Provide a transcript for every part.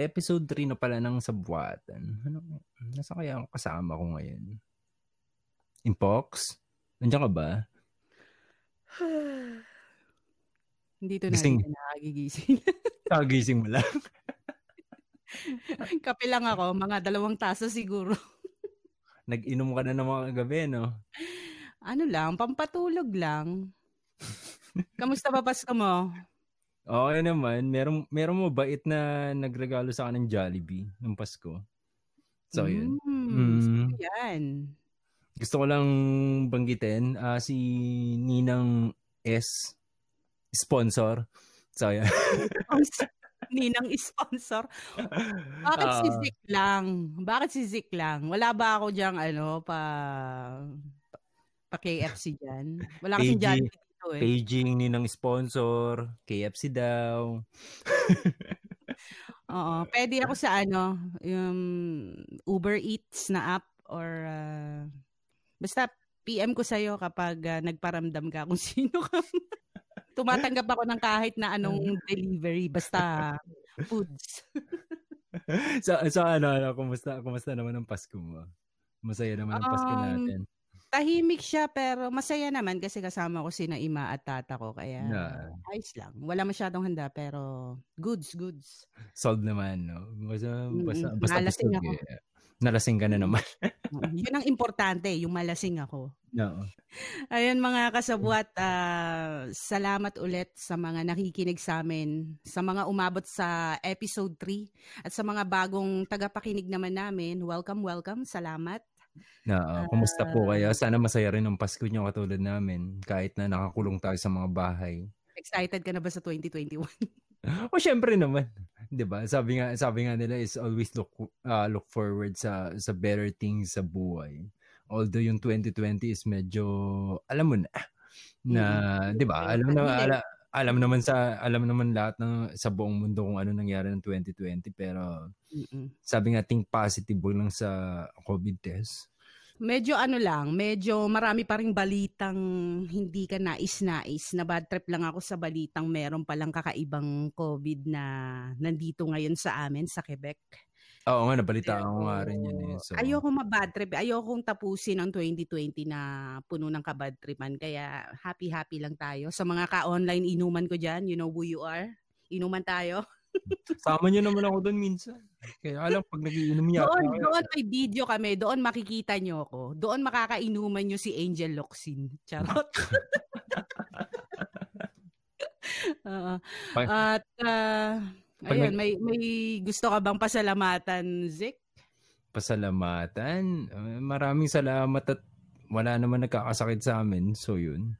Episode 3 na pala ng Sabuatan. Ano, nasa kaya ang kasama ko ngayon? Impox? Nandiyan ka ba? Dito na Gising. rin nakagigising. Kagising mo lang. Kape lang ako, mga dalawang tasa siguro. Nag-inom ka na ng mga gabi, no? Ano lang, pampatulog lang. Kamusta ba Pasko mo? Okay naman. Meron, meron mo bait na nagregalo sa akin ng Jollibee ng Pasko. So, yun. Mm, Mm. sino yan? Gusto ko lang banggitin, ah, si Ninang S, sponsor. So, yun. Ninang sponsor. Bakit si Ah. Zik lang? Bakit si Zik lang? Wala ba ako diyang ano, pa, pa, pa KFC dyan? Wala kasing. Jollibee eh. Paging Ninang sponsor, KFC daw. Oo. Pwede ako sa ano, yung Uber Eats na app or ah, basta PM ko sa'yo kapag ah, nagparamdam ka kung sino ka. Tumatanggap ako ng kahit na anong delivery, basta foods. so, so ano, ano, kumusta, kumusta naman ang Pasko mo? Masaya naman ang Pasko Um, natin. Tahimik siya pero masaya naman kasi kasama ko sina Ima at Tata ko kaya Na, ayos lang. Wala masyadong handa pero goods, goods. solved naman, no? Basta, basta, basta nalasing ako. eh. Nalasing ka na naman. Yun ang importante, yung malasing ako. no. Ayun mga kasabwat, ah, salamat ulit sa mga nakikinig sa amin, sa mga umabot sa episode 3 at sa mga bagong tagapakinig naman namin. Welcome, welcome. Salamat. No, kumusta Ah. po kayo? Sana masaya rin ang Pasko nyo katulad namin. Kahit na nakakulong tayo sa mga bahay. Excited ka na ba sa 2021? O syempre naman, 'di ba? Sabi nga sabi nga nila is always look uh, look forward sa sa better things sa buhay. Although yung 2020 is medyo alam mo na na Mm. 'di ba? Alam na ala, alam naman sa alam naman lahat ng sa buong mundo kung ano nangyari ng 2020 pero Mm-mm. sabi nga think positive lang sa COVID test. Medyo ano lang, medyo marami pa ring balitang hindi ka nais-nais. Na bad trip lang ako sa balitang meron palang kakaibang COVID na nandito ngayon sa amin sa Quebec. Oo nga nabalitaan ko nga rin yun eh. So, Ayoko mabad trip. Ayokong tapusin ang 2020 na puno ng kabad tripan. Kaya happy-happy lang tayo. Sa mga ka-online inuman ko dyan, you know who you are. Inuman tayo. sama niyo naman ako doon minsan. Kaya alam pag nagiinom niya. Doon, doon may video kami. Doon makikita nyo ako. Doon makakainuman nyo si Angel Locsin. Charot. Pag- At ah, Pag ayun, may may gusto ka bang pasalamatan, Zik? pasalamatan. Uh, maraming salamat at wala naman nagkakasakit sa amin. So, yun.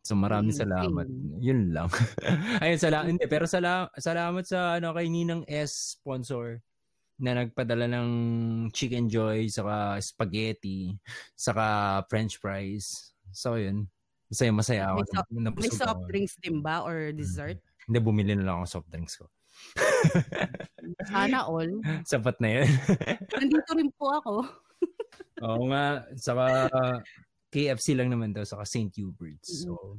So, maraming Mm, salamat. Yun lang. Ayun, sala hindi. Pero sala salamat sa ano, kay Ninang S sponsor na nagpadala ng chicken joy, saka spaghetti, saka french fries. So, yun. Masaya, masaya ako. May so- May soft drinks din ba or dessert? Hindi, bumili na lang ako soft drinks ko. Sana all. Sapat na yun. Nandito rin po ako. Oo nga. Saka KFC lang naman daw, saka St. Hubert's. So,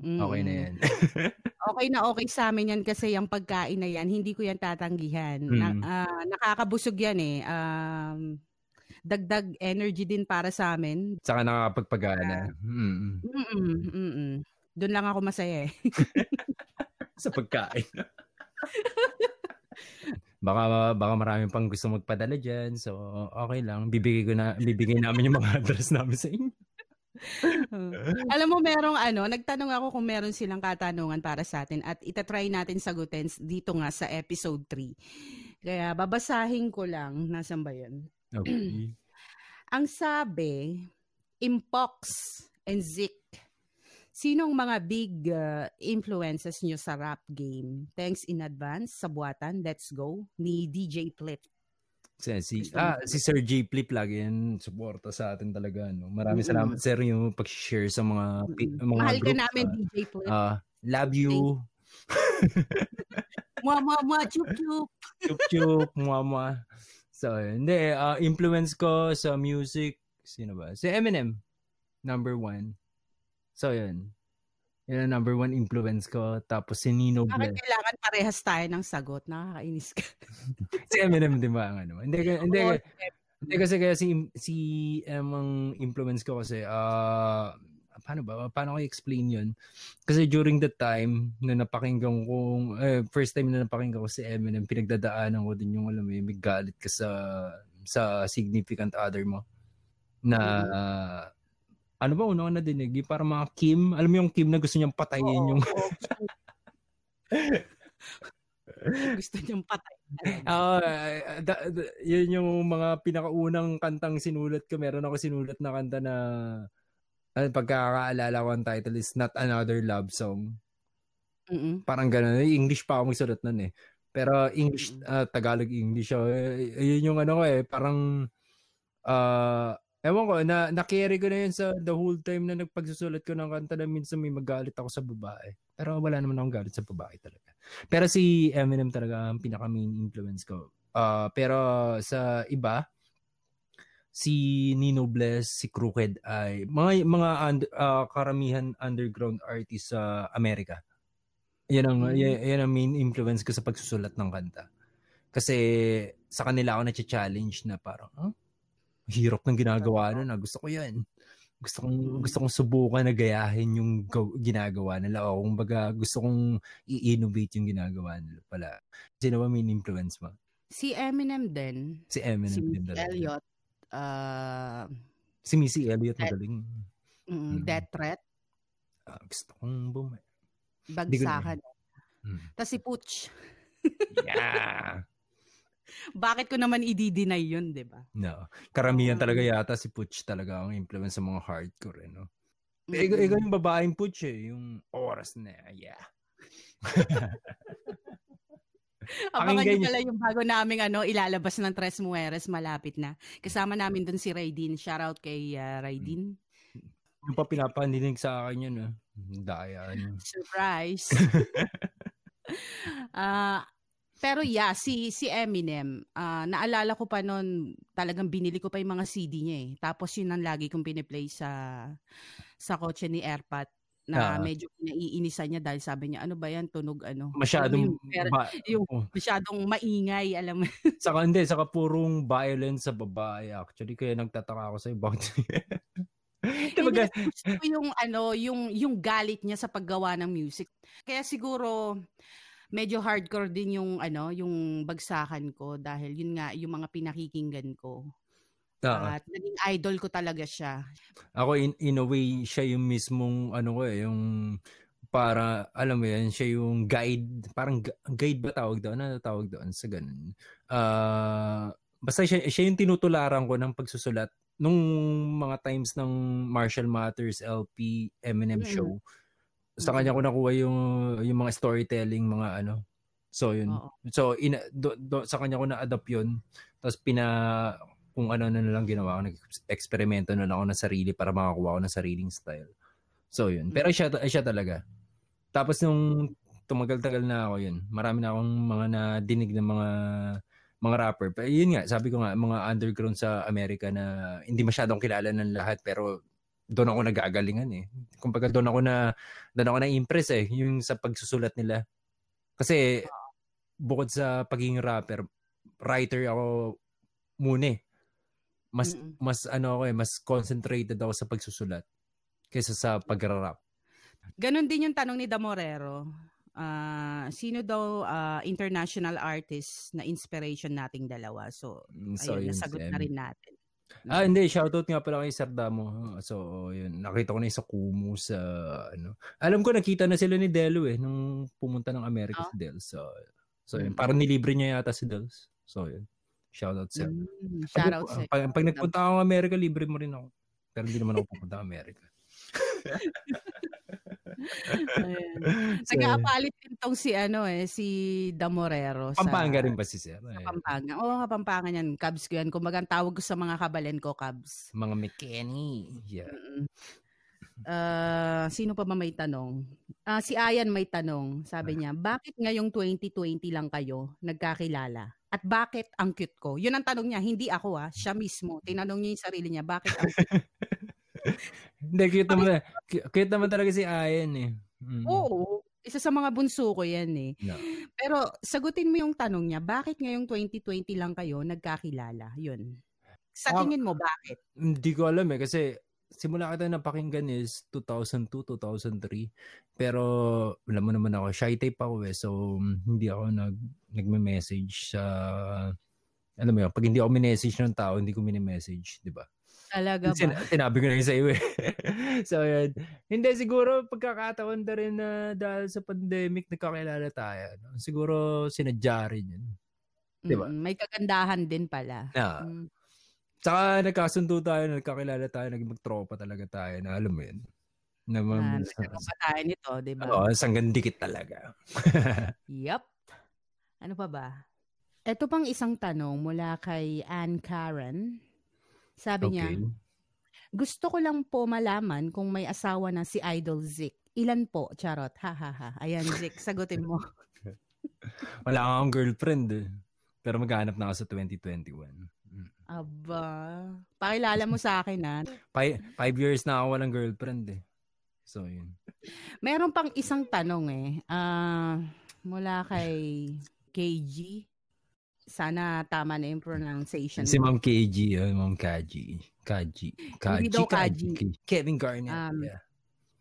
Mm. okay na yan. Okay na okay sa amin yan kasi yung pagkain na yan, hindi ko yan tatanggihan. Na, Mm. ah, nakakabusog yan eh. Um, dagdag energy din para sa amin. Saka nakakapagpagana. Mm. Mm-mm, mm-mm. Doon lang ako masaya eh. Sa pagkain. Baka baka marami pang gusto magpadala diyan. So okay lang. Bibigay ko na bibigay namin yung mga address namin sa inyo. Alam mo, merong ano, nagtanong ako kung meron silang katanungan para sa atin at itatry natin sagutin dito nga sa episode 3. Kaya babasahin ko lang. Nasaan ba yun? Okay. Ang sabi, Impox and Zik, sinong mga big uh, influences nyo sa rap game? Thanks in advance sa buwatan. Let's go. Ni DJ Plip. Si, si, ah, si Sir J. Flip lagi yan suporta sa atin talaga. No? Maraming Mm-mm. salamat sir yung pag-share sa mga, pi- mga Mahal ka groups, namin, ah. DJ Plip. Ah, love you. Mwa, mwa, mwa, chup, chup. chup chup, mama. So, hindi, ah, influence ko sa music, sino ba? Si Eminem, number one. So, yun. Yan ang number one influence ko. Tapos si Nino Bakit Bless. kailangan parehas tayo ng sagot? Nakakainis ka. si Eminem din ba ano? Hindi, hindi, Oo, hindi kasi kaya si, si Em ang influence ko kasi, ah, paano ba? Paano ko i-explain yun? Kasi during the time na napakinggan ko, eh, first time na napakinggan ko si Eminem, pinagdadaanan ko din yung alam mo, may galit ka sa sa significant other mo na ah, ano ba una ko nadinig? Yung parang mga Kim, alam mo yung Kim na gusto niyang patayin Oo, yung oo, gusto, niyang patay. Ah, da- da- yun yung mga pinakaunang kantang sinulat ko. Meron ako sinulat na kanta na ano, pagkakaalala ko ang title is Not Another Love Song. Mm-mm. Parang gano'n. English pa ako magsulat nun eh. Pero English, ah, Tagalog English. Oh. Eh, yun yung ano ko eh. Parang, ah, ewan ko, na, na-carry ko na yun sa the whole time na nagpagsusulat ko ng kanta na minsan may magalit ako sa babae. Pero wala naman akong galit sa babae talaga. Pero si Eminem talaga ang pinaka main influence ko. Ah, pero sa iba, si Nino Bless, si Crooked ay mga mga und- ah, karamihan underground artists sa Amerika. Yan ang Mm. yan, yan ang main influence ko sa pagsusulat ng kanta. Kasi sa kanila ako na-challenge na parang, huh? Hirap ng ginagawa nun. ah. Gusto ko yan. Gusto kong, Mm. gusto kong subukan na gayahin yung gaw- ginagawa nila. O kumbaga, gusto kong i-innovate yung ginagawa nila pala. Sino ba main influence mo? Si Eminem din. Si Eminem Si din talaga. Elliott. Uh, Si Missy Elliott Death- magaling. mm, Mm. Death Threat. Ah, gusto kong bum... Bagsakan. Mm. Tapos si Pooch. Yeah. Bakit ko naman i-deny yun, di ba? No. Karamihan Ah. talaga yata si Putch talaga ang influence sa mga hardcore, eh, no? Mm. Ikaw, ikaw yung babaeng Putch eh, yung oras na, yeah. Abangan nyo pala yung bago naming ano, ilalabas ng Tres Mujeres, malapit na. Kasama namin dun si Raydin. Shoutout kay uh, Raydin. Yung pa pinapandinig sa akin yun, ah. Daya. Surprise! Ah, pero yeah, si si Eminem, ah, naalala ko pa noon, talagang binili ko pa yung mga CD niya eh. Tapos yun ang lagi kong piniplay sa sa kotse ni Airpat na Ah. medyo pinaiinisan niya dahil sabi niya, ano ba yan, tunog ano. Masyadong, yung, ba- yung- oh. masyadong maingay, alam mo. saka hindi, saka purong violence sa babae actually. Kaya nagtataka ako sa'yo, bakit? Diba, yung ano, yung yung galit niya sa paggawa ng music. Kaya siguro medyo hardcore din yung ano, yung bagsakan ko dahil yun nga yung mga pinakikinggan ko. Oo. At naging idol ko talaga siya. Ako in, in a way siya yung mismong ano ko eh, yung para alam mo yan, siya yung guide, parang gu- guide ba tawag doon? Ano tawag doon sa ganun? Ah, basta siya, siya yung tinutularan ko ng pagsusulat nung mga times ng Marshall Matters LP Eminem Mm. show. Sa Mm. kanya ko nakuha yung yung mga storytelling mga ano. So yun. Oo. So in do, do, sa kanya ko na-adapt yun. Tapos pina kung ano na lang ginawa ko, nag-eksperimento na lang ako ng sarili para makakuha ko ng sariling style. So yun. Pero siya, siya talaga. Tapos nung tumagal-tagal na ako yun, marami na akong mga nadinig ng mga mga rapper. Pero yun nga, sabi ko nga, mga underground sa Amerika na hindi masyadong kilala ng lahat pero doon ako nagagalingan eh. Kumbaga doon ako na doon ako na-impress eh, yung sa pagsusulat nila. Kasi bukod sa pagiging rapper, writer ako muna eh. Mas Mm-mm. mas ano ako eh, mas concentrated ako sa pagsusulat kaysa sa pagra-rap. Ganon din yung tanong ni Damorero. Ah, sino daw ah, international artist na inspiration nating dalawa? So, So, ayun, yun, nasagot na rin natin. Ah, hindi. Shoutout nga pala kay Sir Damo. So, yun. Nakita ko na yung sa Kumu sa, ano. Alam ko, nakita na sila ni Delo eh, nung pumunta ng Amerika Ah. si Del. So, so yun. Mm. Parang nilibre niya yata si Del. So, yun. Shoutout sir. Mm, Pag, shoutout sa pag, pag nagpunta ako ng Amerika, libre mo rin ako. Pero hindi naman ako pupunta ng Amerika. Ayan. Nag-aapalit din tong si ano eh, si Damorero. sa- Pampanga rin ba si Sir? Eh, Pampanga. Oo, Kapampangan yan. Cubs ko yan. Ang tawag ko sa mga kabalen ko, Cubs. mga McKenny. Yeah. Mm. Ah, sino pa ba may tanong? Ah, si Ayan may tanong. Sabi niya, bakit ngayong 2020 lang kayo nagkakilala? At bakit ang cute ko? Yun ang tanong niya, hindi ako ah, siya mismo. Tinanong niya yung sarili niya, bakit ang cute? Hindi, cute naman. Cute naman talaga si Ayan eh. Mm. Oo. Isa sa mga bunso ko yan eh. No. Pero sagutin mo yung tanong niya, bakit ngayong 2020 lang kayo nagkakilala? Yun. Sa Ah, tingin mo, bakit? Hindi ko alam eh kasi simula kita napakinggan is 2002, 2003. Pero alam mo naman ako, shy type ako eh. So hindi ako nag nagme-message sa alam mo yun, pag hindi ako minessage ng tao, hindi ko mini-message, di ba? Talaga Sin- ba? sinabi ko na yun sa iyo eh. so yun. Hindi, siguro pagkakataon na rin na dahil sa pandemic nagkakilala tayo. No? Siguro sinadya rin yun. Diba? Mm, may kagandahan din pala. Na, Mm. Tsaka nagkasundo tayo, nagkakilala tayo, naging magtropa talaga tayo na alam mo yun. Na, Ah, nagkaroon pa tayo nito, di ba? Oo, sanggan dikit talaga. Yup. Ano pa ba? Ito pang isang tanong mula kay Ann Karen. Sabi niya, Okay. gusto ko lang po malaman kung may asawa na si Idol Zik. Ilan po? Charot. Ha ha ha. Ayan, Zik, sagutin mo. Wala akong girlfriend eh. Pero maghanap na ako sa 2021. Mm. Aba. Pakilala mo sa akin ha. Five, five years na ako walang girlfriend eh. So, yun. Meron pang isang tanong eh. Ah, mula kay KG. Sana tama na yung pronunciation. Si. Ma'am KG, uh, Ma'am Kaji. Kaji. Kaji. Hindi daw Kaji. Kevin Garnett. Um, yeah.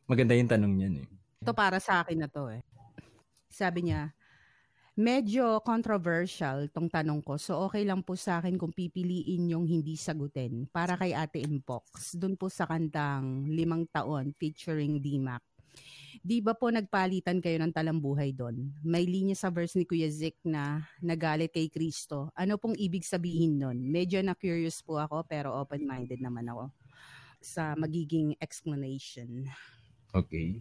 Maganda yung tanong niyan eh. Ito para sa akin na to eh. Sabi niya, medyo controversial tong tanong ko. So okay lang po sa akin kung pipiliin yung hindi sagutin. Para kay Ate Impox. Doon po sa kantang Limang Taon featuring D-Mac. Di ba po nagpalitan kayo ng talambuhay doon? May linya sa verse ni Kuya Zik na nagalit kay Kristo. Ano pong ibig sabihin nun? Medyo na-curious po ako pero open-minded naman ako sa magiging explanation. Okay.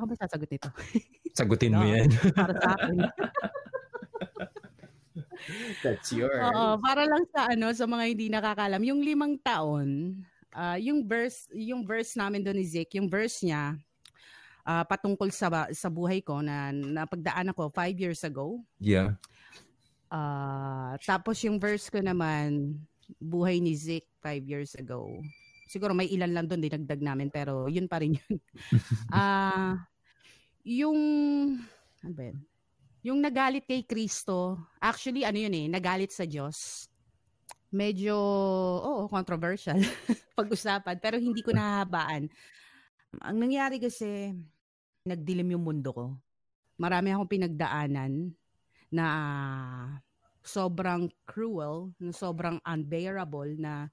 Ako ba sasagot nito? Sagutin mo No. yan. para sa akin. That's yours. Oo, para lang sa ano sa mga hindi nakakalam, yung limang taon, ah, yung verse, yung verse namin doon ni Zik, yung verse niya ah, patungkol sa sa buhay ko na napagdaan ako five years ago. Yeah. Ah, tapos yung verse ko naman, buhay ni Zik five years ago. Siguro may ilan lang doon dinagdag namin pero yun pa rin yun. Ah, yung ano ba yun? Yung nagalit kay Kristo, actually ano yun eh, nagalit sa Diyos. Medyo, oo, controversial pag-usapan, pero hindi ko nahahabaan. Ang nangyari kasi, nagdilim yung mundo ko. Marami akong pinagdaanan na sobrang cruel, na sobrang unbearable na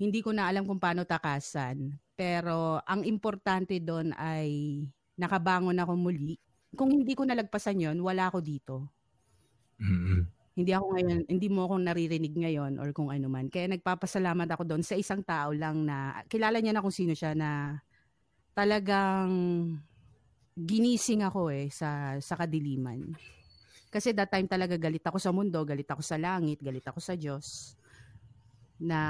hindi ko na alam kung paano takasan. Pero ang importante doon ay nakabangon ako muli. Kung hindi ko nalagpasan yon, wala ako dito. Mm-mm. Hindi ako ngayon, hindi mo ako naririnig ngayon or kung ano man. Kaya nagpapasalamat ako doon sa isang tao lang na kilala niya na kung sino siya na talagang ginising ako eh sa sa kadiliman. Kasi that time talaga galit ako sa mundo, galit ako sa langit, galit ako sa Diyos. Na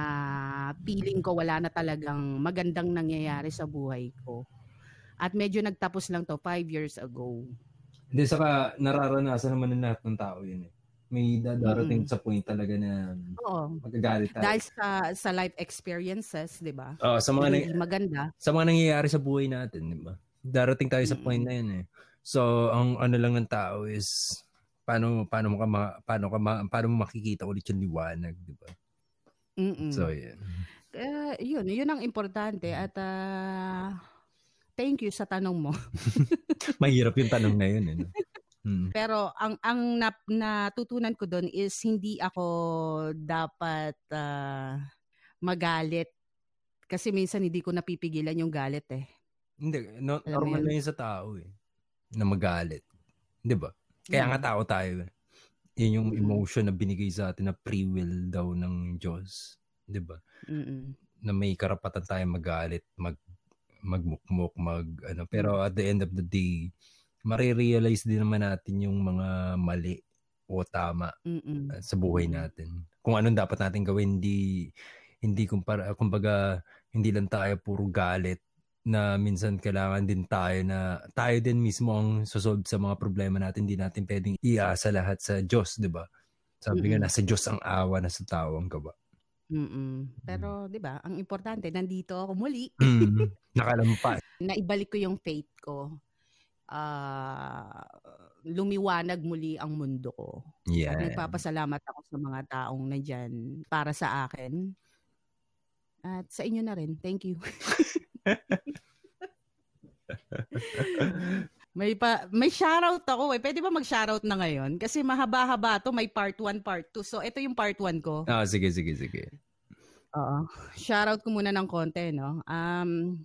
feeling ko wala na talagang magandang nangyayari sa buhay ko. At medyo nagtapos lang to five years ago. Hindi, saka nararanasan naman ng lahat ng tao yun eh. May dadarating sa point talaga na Oo. magagalit tayo. Dahil sa sa life experiences, 'di ba? Oo, sa mga, Na nang- maganda. sa mga nangyayari sa buhay natin, di ba? Darating tayo sa point na yun eh. So, ang ano lang ng tao is paano paano mo ka ma, paano ka ma, paano mo makikita ulit yung liwanag, di ba? Mm-mm. So, yun. Kaya, yun, yun ang importante at ah, thank you sa tanong mo. Mahirap yung tanong na yun eh. no? Hmm. Pero ang ang nap, natutunan ko doon is hindi ako dapat ah, magalit kasi minsan hindi ko napipigilan yung galit eh. Hindi, no, Alam mo normal na yun sa tao eh. Na magalit. Di ba? Kaya Mm. nga tao tayo eh. Yun yung Mm. emotion na binigay sa atin na free will daw ng Diyos. Di ba? Na may karapatan tayo magalit, mag magmukmuk, mag ano. Pero at the end of the day, marirealize din naman natin yung mga mali o tama Mm-mm. uh, sa buhay Mm. natin. Kung anong dapat natin gawin, hindi hindi kumpara kumbaga hindi lang tayo puro galit na minsan kailangan din tayo na tayo din mismo ang susolve sa mga problema natin. Hindi natin pwedeng iasa lahat sa Diyos, 'di ba? Sabi nga Mm-mm. nasa Diyos ang awa, nasa tao ang gawa. Mm-mm. Pero 'di ba, ang importante nandito ako muli. Mm, nakalampas. Naibalik ko yung faith ko. uh, lumiwanag muli ang mundo ko. Yeah. At nagpapasalamat ako sa mga taong nandyan para sa akin. At sa inyo na rin. Thank you. may pa may shoutout ako eh. Pwede ba mag-shoutout na ngayon? Kasi mahaba-haba to, may part 1, part 2. So ito yung part 1 ko. Ah, sige, sige, sige. Oo. Shoutout ko muna ng konti, no? Um,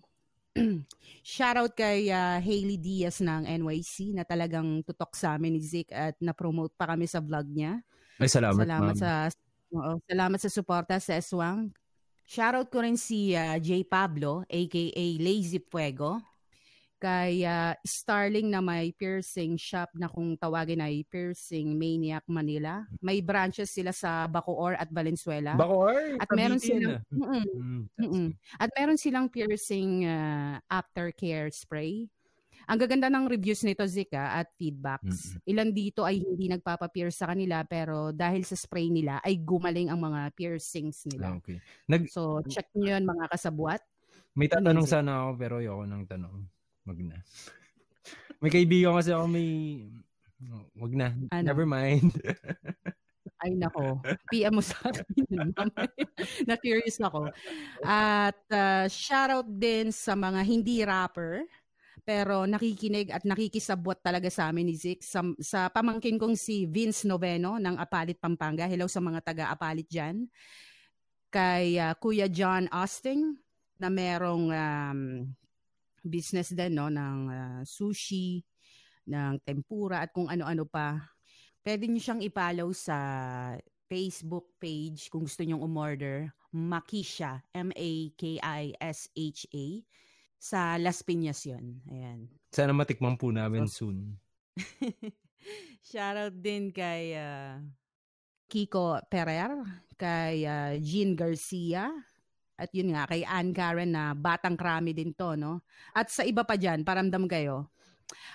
shoutout kay uh, Hailey Diaz ng NYC na talagang tutok sa amin ni Zik at na-promote pa kami sa vlog niya. Ay, salamat, salamat ma'am. sa oo, salamat sa suporta sa Eswang. Shoutout ko rin si uh, J. Pablo, aka Lazy Fuego. Kay uh, Starling na may piercing shop na kung tawagin ay Piercing Maniac Manila. May branches sila sa Bacoor at Valenzuela. Bacoor? At meron silang ah. mm-mm, Mm, mm-mm. At meron silang piercing uh, aftercare spray. Ang gaganda ng reviews nito Zika at feedbacks. Mm-mm. Ilan dito ay hindi nagpapa-pierce sa kanila pero dahil sa spray nila ay gumaling ang mga piercings nila. Okay. Nag, So check niyo 'yon mga kasabwat. may tatanong Amazing. sana ako pero ayoko ng tanong. Wag na. may kaibigan kasi ako may... Wag na. Ano? Never mind. Ay nako, PM mo sa akin. yun. Na-curious ako. At uh, shoutout din sa mga hindi rapper pero nakikinig at nakikisabwat talaga sa amin ni Zik. Sa, sa pamangkin kong si Vince Noveno ng Apalit, Pampanga. Hello sa mga taga-Apalit dyan. Kay uh, Kuya John Austin na merong um, business din no, ng uh, sushi, ng tempura at kung ano-ano pa. Pwede niyo siyang i-follow sa Facebook page kung gusto niyong umorder. Makisha, M-A-K-I-S-H-A. Sa Las Piñas yun. Ayan. Sana matikman po namin soon. Shoutout din kay uh, Kiko Perer, kay uh, Jean Garcia, at yun nga, kay Ann Karen na batang krami din to, no? At sa iba pa dyan, paramdam kayo.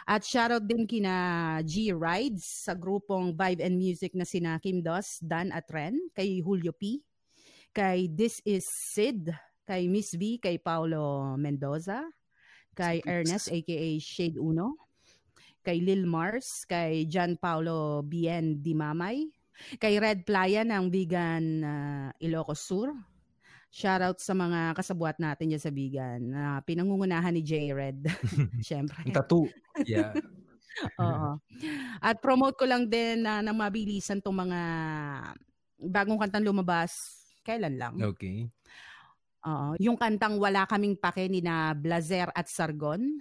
At shoutout din kina G Rides sa grupong Vibe and Music na sina Kim Dos, Dan at Ren, kay Julio P, kay This is Sid, kay Miss V, kay Paulo Mendoza, kay Ernest aka Shade Uno, kay Lil Mars, kay John Paulo Bien Dimamay, kay Red Playa ng Vegan uh, Ilocos Sur. Shoutout sa mga kasabuat natin dyan sa Vegan na pinangungunahan ni J Red. Siyempre. Tattoo. Yeah. Oo. At promote ko lang din na nang mabilisan tong mga bagong kantang lumabas. Kailan lang? Okay. Oo. Yung kantang Wala Kaming Pake ni na Blazer at Sargon.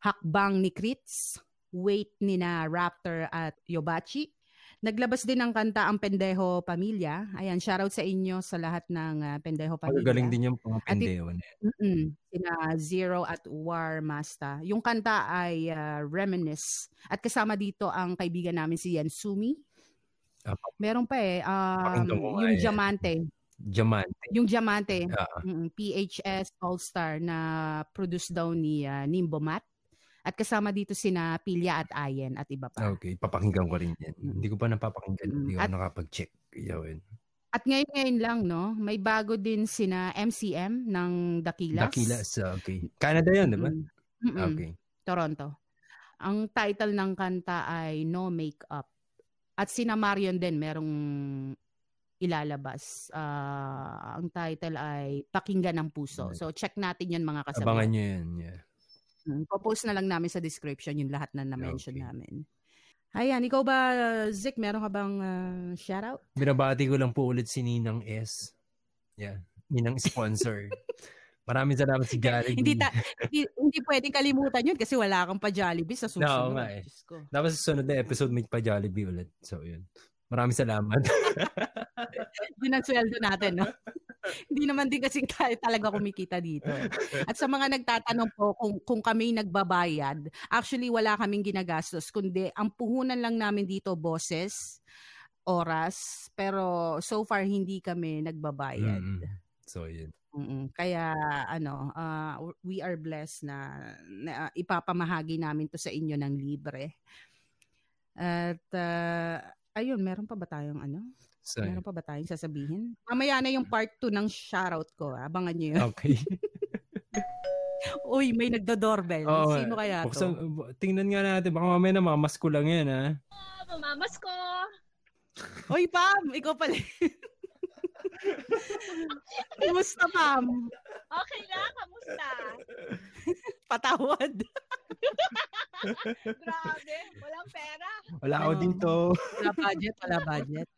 Hakbang ni Kritz. Wait ni na Raptor at Yobachi. Naglabas din ng kanta ang Pendeho Pamilya. Ayan, shoutout sa inyo sa lahat ng uh, Pendeho Pamilya. Magagaling din yung mga pendeho. Mm-mm. Sina Zero at War Masta. Yung kanta ay uh, Reminisce. At kasama dito ang kaibigan namin si Yansumi. Meron pa eh. Um, yung yan. Diamante. Diamante. Yung Diamante. Ah, mm, PHS All-Star na produce daw ni uh, Nimbo Mat. At kasama dito sina Pilya at Ayen at iba pa. okay. Papakinggan ko rin yan. Mm. Hindi ko pa napapakinggan. Mm. Hindi ko At- nakapag-check. Yun. At ngayon-ngayon lang, no, may bago din sina MCM ng Dakilas. Dakilas. ah, Okay. Canada yun, di ba? Mm. Mm-mm. Okay. Toronto. Ang title ng kanta ay No Makeup. At sina Marion din merong ilalabas. Ah, ang title ay Pakinggan ng Puso. So check natin 'yan mga kasama. Abangan nyo yan. Yeah. Mm, Popost na lang namin sa description yung lahat na na-mention Okay. namin. Ayan, ikaw ba, Zik, meron ka bang ah, shoutout? Binabati ko lang po ulit si Ninang S. Yeah. Ninang sponsor. Maraming salamat si Jollibee. Hindi, ta- hindi, hindi pwedeng kalimutan yun kasi wala kang pa Jollibee sa susunod. Nga eh. Ko. Dapat sa sunod na episode may pa Jollibee ulit. So, yun. Maraming salamat. Yun ang sweldo natin, no? Hindi naman din kasi tayo talaga kumikita dito. At sa mga nagtatanong po kung, kung kami nagbabayad, actually wala kaming ginagastos, kundi ang puhunan lang namin dito, bosses, oras, pero so far hindi kami nagbabayad. Mm. So, yun. Mm-mm. Kaya ano, ah, we are blessed na, na ipapamahagi namin to sa inyo ng libre. At ah, ayun, meron pa ba tayong ano? So, Meron pa ba tayong sasabihin? Mamaya na yung part 2 ng shoutout ko. ah. Abangan nyo yun. okay. Uy, may nagdo-doorbell. Oo, Sino kaya to? buksan, bu- tingnan nga natin. Baka mamaya na mamamas ko lang yan, ha? Mamamas ko. Uy, Pam, ikaw pala. Kumusta, Pam? Okay na, kamusta? Patawad. Grabe, walang pera. Wala ako Oo. dito. Wala budget, wala budget.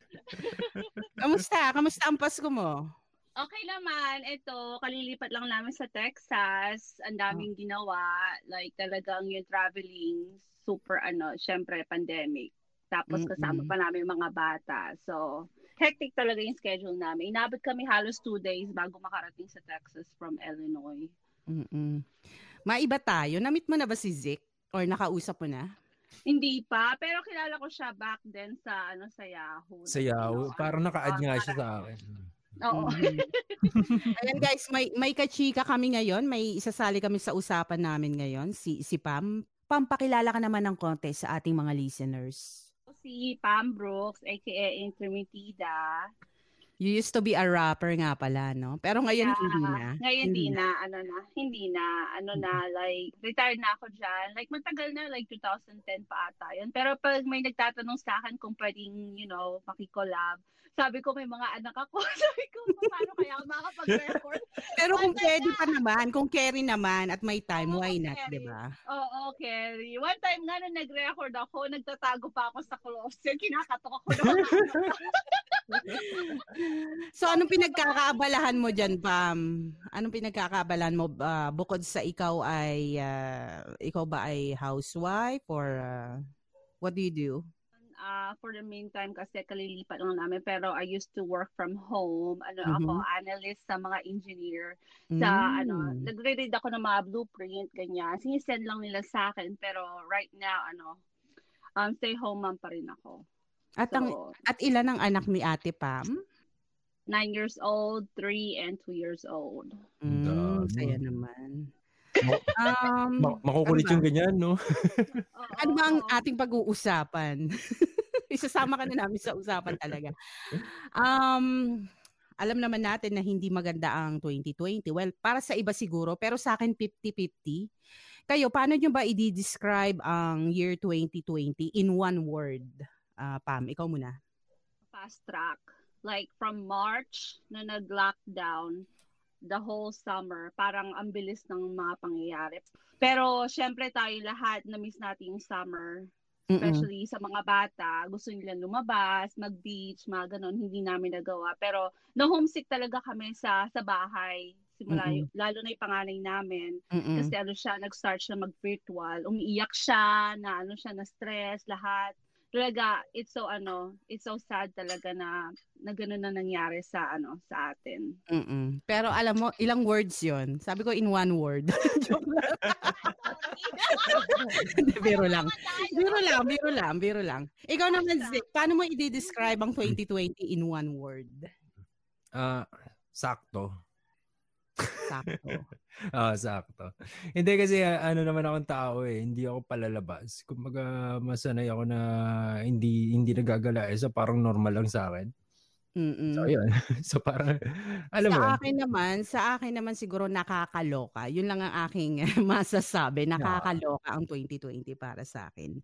Kamusta? Kamusta ang Pasko mo? Okay naman, ito, kalilipat lang namin sa Texas. Ang daming ginawa. Like, talagang yung traveling, super ano, syempre, pandemic. Tapos kasama Mm-mm. pa namin mga bata. So, hectic talaga yung schedule namin. Inabot kami halos two days bago makarating sa Texas from Illinois. Mm-mm. Maiba tayo. Namit mo na ba si Zik? Or nakausap mo na? Hindi pa, pero kilala ko siya back then sa ano sa Yahoo. Sa Yahoo. You know, Parang naka-add ah, nga siya sa parang- akin. Oo. Mhm. Ayan guys, may may kachika kami ngayon. May isasali kami sa usapan namin ngayon, si si Pam. Pam, pakilala ka naman ng konti sa ating mga listeners. si Pam Brooks, aka Intermitida. You used to be a rapper nga pala, no? Pero ngayon Yeah. hindi na. Ngayon hindi na, ano na, hindi na, ano na, like, retired na ako dyan. Like, matagal na, like, 2010 pa ata yun. Pero pag may nagtatanong sa akin kung pwedeng, you know, makikolab, sabi ko may mga anak ako. sabi ko, paano kaya ako makapag-record? Pero kung pwede pa naman, kung carry naman at may time, Oo, why not, carry. 'di ba? Oo, Kerry. One time nga nung nag-record ako, nagtatago pa ako sa closet. Kinakatok ako ng So anong pinagkakaabalahan mo diyan, Pam? Anong pinagkakaabalahan mo ah, bukod sa ikaw ay ah, ikaw ba ay housewife or ah, what do you do? Uh, for the meantime kasi kalilipat lang namin pero I used to work from home. Ano Mhm. ako, analyst sa mga engineer. Sa ano, Mm. nagre-read ako ng mga blueprint ganyan. Sinisend lang nila sa akin pero right now ano, um stay home mom pa rin ako. At ang So, at ilan ang anak ni Ate Pam? nine years old, three, and two years old. Mm, Dami. saya naman. Ma- Um, Ma- makukulit ano ba? yung ganyan, no? Ano ba ang ating pag-uusapan? Isasama ka na namin sa usapan talaga. Um, alam naman natin na hindi maganda ang 2020. Well, para sa iba siguro, pero sa akin 50-50. Kayo, paano nyo ba i-describe ang year 2020 in one word? Ah, Pam, ikaw muna. fast track. Like from March na nag-lockdown, the whole summer, parang ang bilis ng mga pangyayari. Pero syempre tayo lahat na-miss natin yung summer. Mm-mm. Especially sa mga bata, gusto nila lumabas, mag-beach, mga ganon, hindi namin nagawa. Pero na-homesick talaga kami sa sa bahay. Simula, Mm-mm. yung- lalo na yung panganay namin. Mm-mm. Kasi ano siya, nag-start siya mag-virtual. Umiiyak siya, na ano siya, na stress, lahat. Talaga, it's so ano, it's so sad talaga na na ganun na nangyari sa ano sa atin. Mm-mm. Pero alam mo, ilang words yon Sabi ko in one word. Biro lang. Biro lang, biro lang, biro lang. Ikaw naman, Zik, paano mo i-describe ang 2020 in one word? Ah, sakto. Sakto. Ah, sakto. Hindi kasi ah, ano naman akong tao eh, hindi ako palalabas. Kumbaga masanay ako na hindi hindi nagagala eh, so parang normal lang sa akin. Mm-mm. So yun. so parang alam mo. sa akin naman, sa akin naman siguro nakakaloka. Yun lang ang aking masasabi. Nakakaloka ang 2020 para sa akin.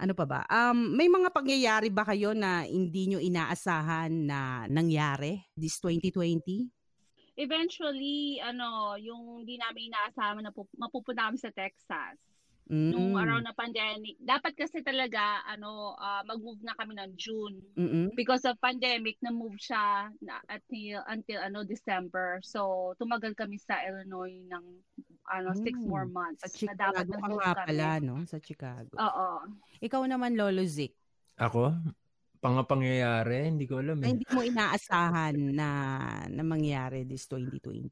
Ano pa ba? Um, may mga pangyayari ba kayo na hindi nyo inaasahan na nangyari this 2020? Eventually, ano, yung di namin inaasahan na pup- mapupunta kami sa Texas. Mm. Nung around na pandemic, dapat kasi talaga ano, ah, mag-move na kami ng June. Mm-mm. because of pandemic na-move siya na, until until ano December. So tumagal kami sa Illinois ng ano six Mm. more months Sa na dapat Chicago ka nag-move nga kami. pala, no? Sa Chicago. Oo. Ikaw naman, Lolo Zik, Ako? Pangapangyayari? Hindi ko alam eh. hindi mo inaasahan na, na mangyari this 2020.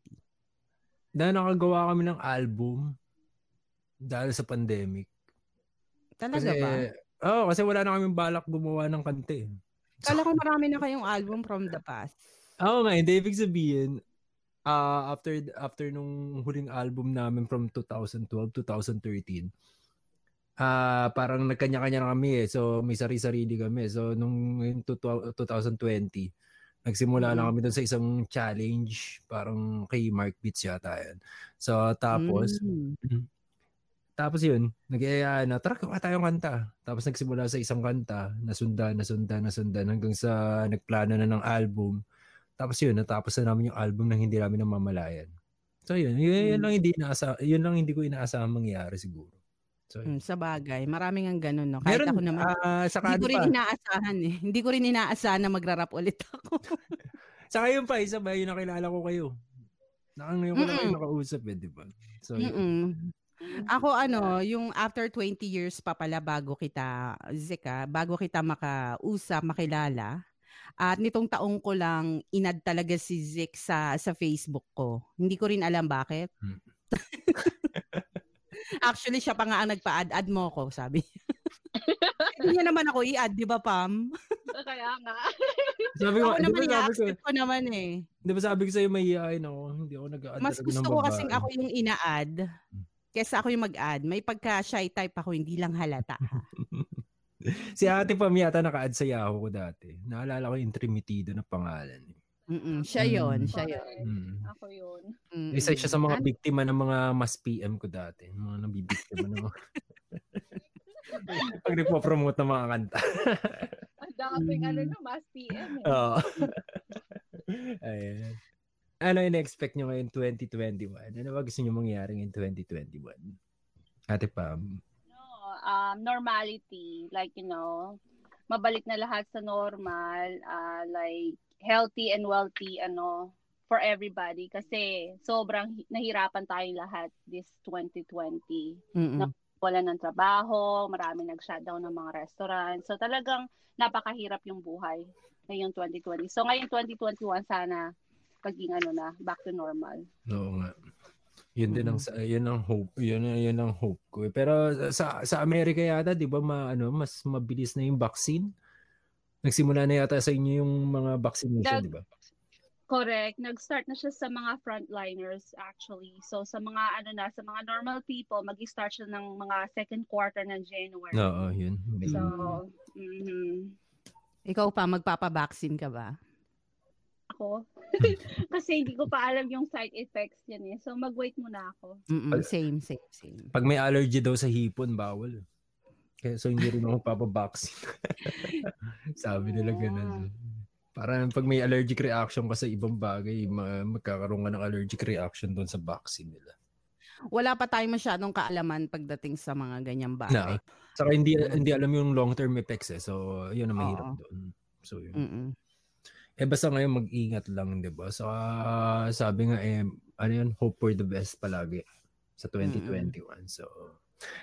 Dahil nakagawa kami ng album dahil sa pandemic. Talaga kasi, ba? Oo, oh, kasi wala na kaming balak gumawa ng kante. Kala ko marami na kayong album from the past. Oo nga, hindi ibig sabihin, ah after after nung huling album namin from 2012, 2013, ah parang nagkanya-kanya na kami eh. So may sari-sarili kami. So nung yung 2020, Nagsimula lang Mm. kami doon sa isang challenge, parang kay Mark Beats yata yan. So, tapos, Mm. Mhm. Tapos yun, nag-iaya na, tara, gawa tayong kanta. Tapos nagsimula sa isang kanta, nasundan, nasundan, nasundan, hanggang sa nagplano na ng album. Tapos yun, natapos na namin yung album nang hindi namin namamalayan. So yun, yun, yun Mm. lang hindi inaasa, yun lang hindi ko inaasahan mangyari siguro. So. Mm, sa bagay, maraming ang ganun, no? Kahit Meron, ako naman, ah, saka hindi ko ano rin pa, inaasahan eh. Hindi ko rin inaasahan na magra-rap ulit ako. saka yun pa, isa ba, yun nakilala ko kayo. Naka ngayon ko na kayo nakausap eh, di ba? So. Mm-mm. Ako ano, yung after 20 years pa pala bago kita, Zika, bago kita makausap, makilala, at nitong taong ko lang inad talaga si Zik sa sa Facebook ko. Hindi ko rin alam bakit. Hmm. Actually, siya pa nga ang nagpa-add, add mo ko, sabi. Hindi niya naman ako i-add, di ba, Pam? Kaya nga. Sabi ko, Ako naman ba sabi ko, i-accept ko naman eh. di ba sabi ko sa'yo may iyain ako, hindi ako nag-add Mas gusto ko kasing ako yung ina-add kesa ako yung mag-add. May pagka-shy type ako, hindi lang halata. ha. si ate Pam yata naka-add sa Yahoo ko dati. Naalala ko yung Trimitido na pangalan. Mm-mm, siya yon, Mm. siya yon. Mm. Ako yun. Mm-mm. Isa siya sa mga Ano? biktima ng mga mas PM ko dati. Mga nabibiktima ng mga... Pag nagpo-promote ng mga kanta. Ang daming Mm. ano no, mas PM eh. Oo. Ayan. Ano yung expect nyo ngayon 2021? Ano ba gusto nyo mangyari ngayon 2021? Ate Pam. No, um, normality. Like, you know, mabalik na lahat sa normal. uh, like, healthy and wealthy, ano, for everybody. Kasi sobrang hi- nahirapan tayong lahat this 2020. Mm-mm. Wala ng trabaho, marami nag-shutdown ng mga restaurant. So talagang napakahirap yung buhay ngayong 2020. So ngayong 2021 sana maging ano na, back to normal. Oo nga. Yun din ang sa- yun ang hope, yun yun ang hope ko. Pero sa sa Amerika yata, 'di ba, ma, ano, mas mabilis na yung vaccine? Nagsimula na yata sa inyo yung mga vaccination, That- 'di ba? Correct. Nag-start na siya sa mga frontliners actually. So sa mga ano na, sa mga normal people, mag-start siya ng mga second quarter ng January. Oo, yun. So, mhm. Ikaw pa, magpapabaksin ka ba? ako. Kasi hindi ko pa alam yung side effects yan eh. So mag-wait muna ako. Mm-mm, same, same, same. Pag may allergy daw sa hipon, bawal. Kaya so hindi rin ako papabaksin. Sabi nila ganun. Parang pag may allergic reaction ka sa ibang bagay, ma- magkakaroon ka ng allergic reaction doon sa vaccine nila. Wala pa tayong masyadong kaalaman pagdating sa mga ganyang bagay. Na, saka hindi hindi alam yung long-term effects eh. So, yun ang mahirap Oo. doon. So, yun. Mm-mm. Eh, basta ngayon mag-ingat lang, di ba? Saka, sabi nga eh, ano yun, hope for the best palagi sa 2021. So,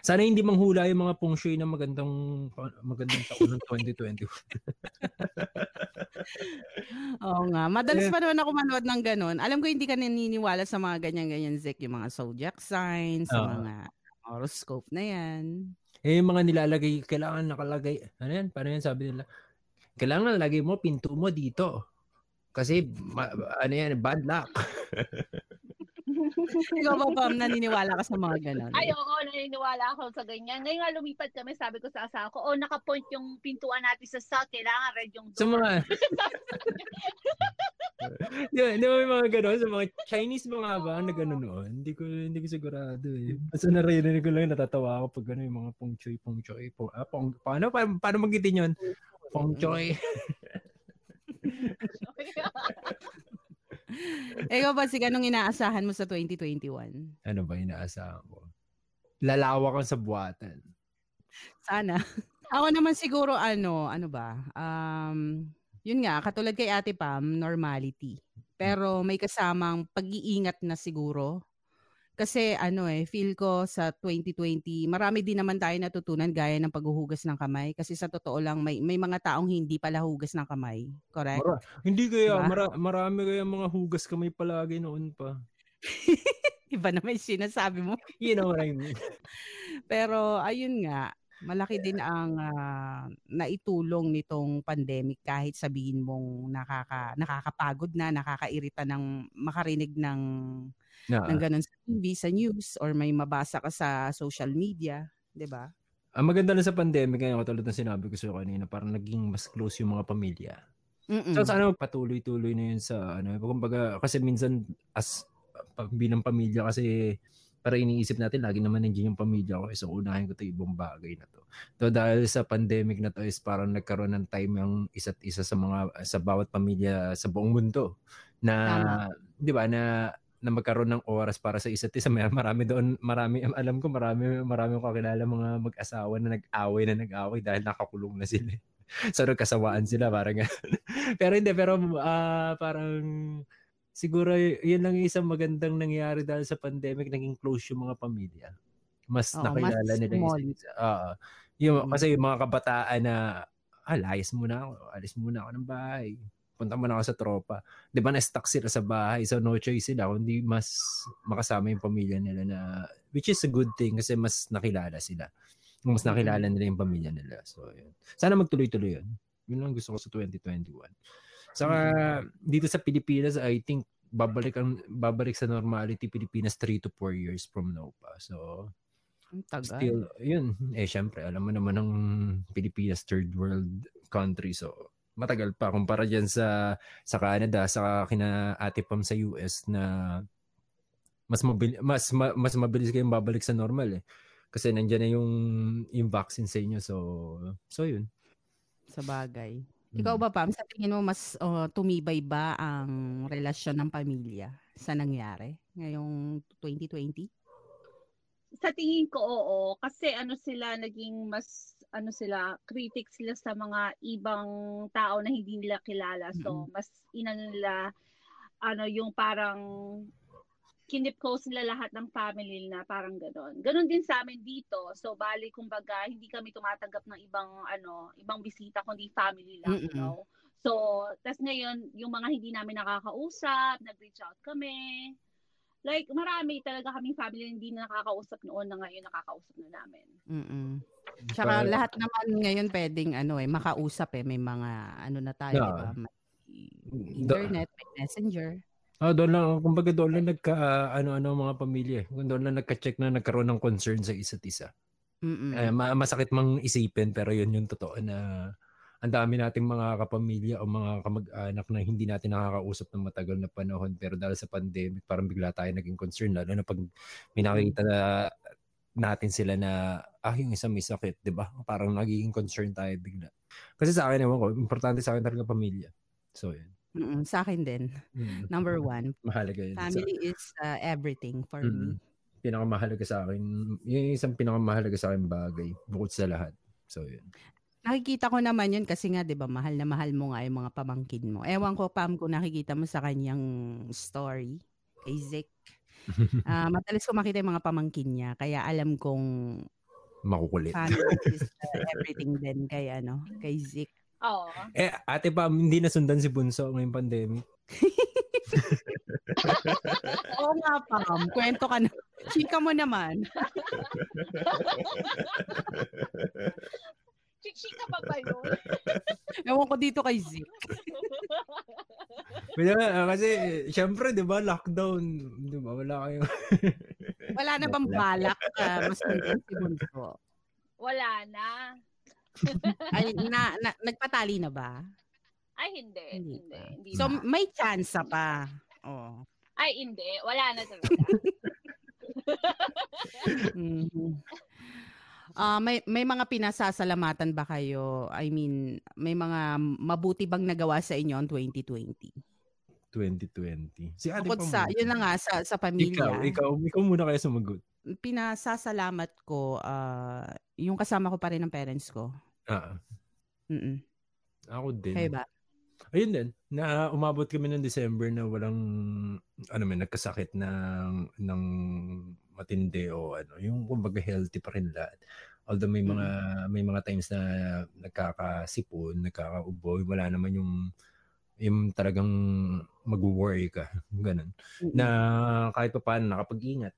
sana hindi manghula yung mga pong shui na magandang magandang taon ng 2021. Oo nga. Madalas Eh. pa naman ako manood ng ganun. Alam ko hindi ka naniniwala sa mga ganyan-ganyan, Zek. Yung mga zodiac signs, Oo. mga horoscope na yan. Eh, yung mga nilalagay, kailangan nakalagay, ano yan, paano yan sabi nila? Kailangan lagay mo pinto mo dito. Kasi, ma- ano yan, bad luck. Ikaw ba, Pam, naniniwala ka sa mga ganun? Ay, oo, naniniwala ako sa ganyan. Ngayon nga lumipat kami, sabi ko sa asawa ko, oh, nakapoint yung pintuan natin sa south, kailangan red yung Sa door. mga... di, ba, di ba may mga gano'n? Sa mga Chinese mga ba na gano'n noon? Hindi ko, hindi ko sigurado eh. Basta narinig ko lang, natatawa ako pag ano yung mga pong choy, pong choy, pong, ah, pong, paano, paano, paano magitin yun? Pong choy. Ikaw ba, Zek, anong inaasahan mo sa 2021? ano ba inaasahan ko? Lalawak ang sa buwatan. Sana. Ako naman siguro ano, ano ba? Um, yun nga, katulad kay Ate Pam, normality. Pero may kasamang pag-iingat na siguro. Kasi ano eh, feel ko sa 2020, marami din naman tayo natutunan gaya ng paghuhugas ng kamay. Kasi sa totoo lang, may, may mga taong hindi pala hugas ng kamay. Correct? Mara- hindi kaya, Diba? mara- marami kaya mga hugas kamay palagi noon pa. Iba naman yung sinasabi mo. You know what I mean? Pero ayun nga, malaki din ang ah, naitulong nitong pandemic kahit sabihin mong nakaka nakakapagod na, nakakairita ng makarinig ng Na, ng ganun sa TV, sa news or may mabasa ka sa social media, 'di ba? ang maganda lang sa pandemic ngayon, katulad ng sinabi ko sa kanina, parang naging mas close yung mga pamilya. Mm-mm. So sana patuloy-tuloy na yun sa ano, kumbaga kasi minsan as bilang pamilya kasi para iniisip natin lagi naman nandiyan yung pamilya ko eh, so unahin ko 'to ibang bagay na to. So dahil sa pandemic na to is parang nagkaroon ng time yung isa't isa sa mga sa bawat pamilya sa buong mundo na. 'di ba na na magkaroon ng oras para sa isa't isa. May marami doon, marami alam ko marami marami ko kakilala mga mag-asawa na nag-away na nag-away dahil nakakulong na sila. so nagkasawaan sila parang pero hindi pero ah, parang siguro yun lang isang magandang nangyari dahil sa pandemic naging close yung mga pamilya. Mas Oo, nakilala mas nila yung small. isa't isa. Oo. yung, Mm. kasi yung mga kabataan na ah, layas muna ako, alis muna ako ng bahay. Punta muna ako sa tropa. Di ba na-stuck sila sa bahay so no choice sila kundi mas makasama yung pamilya nila na which is a good thing kasi mas nakilala sila. Mas nakilala nila yung pamilya nila. So, yun. Sana magtuloy-tuloy yun. Yun lang gusto ko sa 2021. Saka dito sa Pilipinas, I think babalik ang babalik sa normality Pilipinas 3 to 4 years from now pa. So, tagal. still, yun. Eh, syempre, alam mo naman ng Pilipinas, third world country. So, matagal pa kumpara dyan sa sa Canada, sa kina Ate Pam sa US na mas mabili, mas ma- mas mabilis kayong babalik sa normal eh. Kasi nandiyan na yung yung vaccine sa inyo. So, so yun. Sa bagay. Mm. Ikaw ba, Pam, sa tingin mo mas oh, tumibay ba ang relasyon ng pamilya sa nangyari ngayong 2020? Sa tingin ko, oo. Kasi ano sila, naging mas, ano sila, critic sila sa mga ibang tao na hindi nila kilala. So, mas inano nila, ano, yung parang kinip close nila lahat ng family na parang ganon. Ganon din sa amin dito. So, bali, kumbaga, hindi kami tumatanggap ng ibang, ano, ibang bisita, kundi family lang, you Mm-mm. know. So, tas ngayon, yung mga hindi namin nakakausap, nag-reach out kami. Like, marami talaga kaming family na hindi na nakakausap noon na ngayon nakakausap na namin. Mm-mm. Tsaka But- lahat naman ngayon pwedeng ano eh, makausap eh. May mga ano na tayo, Yeah. di ba? May Do- internet, may messenger. Ah, doon lang, kumbaga doon lang nagka, ano-ano mga pamilya. eh. Doon lang nagka-check na nagkaroon ng concern sa isa't isa. Mm-mm. Eh, ma- masakit mang isipin pero yun yung totoo na ang dami nating mga kapamilya o mga kamag-anak na hindi natin nakakausap ng matagal na panahon pero dahil sa pandemic parang bigla tayo naging concern lalo na pag may na natin sila na ah yung isa may sakit, 'di ba? Parang nagiging concern tayo bigla. Kasi sa akin ewan ko, importante sa akin talaga pamilya. So yun. Mm-mm. Sa akin din. Mm. Number one, Mahalaga yun. Family is uh, everything for me. Mm. pinakamahalaga sa akin, yun yung isang pinakamahalaga sa akin bagay bukod sa lahat. So yun. Nakikita ko naman yun kasi nga 'di ba mahal na mahal mo nga yung mga pamangkin mo. Ewan ko Pam kung nakikita mo sa kanyang story kay Zick. Ah, madalas ko makita yung mga pamangkin niya kaya alam kong Makukulit. is uh, everything din kay ano, kay Zick. Oo. Eh, ate pa, hindi nasundan si Bunso ngayong pandemic. Oo nga Pam, kwento ka na. Chika mo naman. Chichika pa ba yun? Ewan ko dito kay. Kaya, ah, kasi, syempre, di ba, lockdown. Di ba, wala kayong... Wala na bang balak uh, mas si Bunso? Wala na. Ay, na, na, nagpatali na ba? Ay, hindi. Hindi Hindi. hindi So, na. may chance pa. Oh. Ay, hindi. Wala na talaga. Mhm. Ah, may may mga pinasasalamatan ba kayo? I mean, may mga mabuti bang nagawa sa inyo ang 2020? 2020. Si ate Bukod sa, yun na nga, sa, sa Ikaw, pamilya. ikaw, ikaw muna kaya sumagot. Pinasasalamat ko, ah, yung kasama ko pa rin ng parents ko. Ah, Mm-mm. ako din. Kayo ba? Ayun din, na umabot kami ng December na walang, ano man, nagkasakit ng, ng matindi o ano, yung kumbaga healthy pa rin lahat. Although may mga, may mga times na nagkakasipon, nagkakaubo, wala naman yung, yung talagang mag-worry ka, ganun. Mm-mm. Na kahit pa paano nakapag-ingat.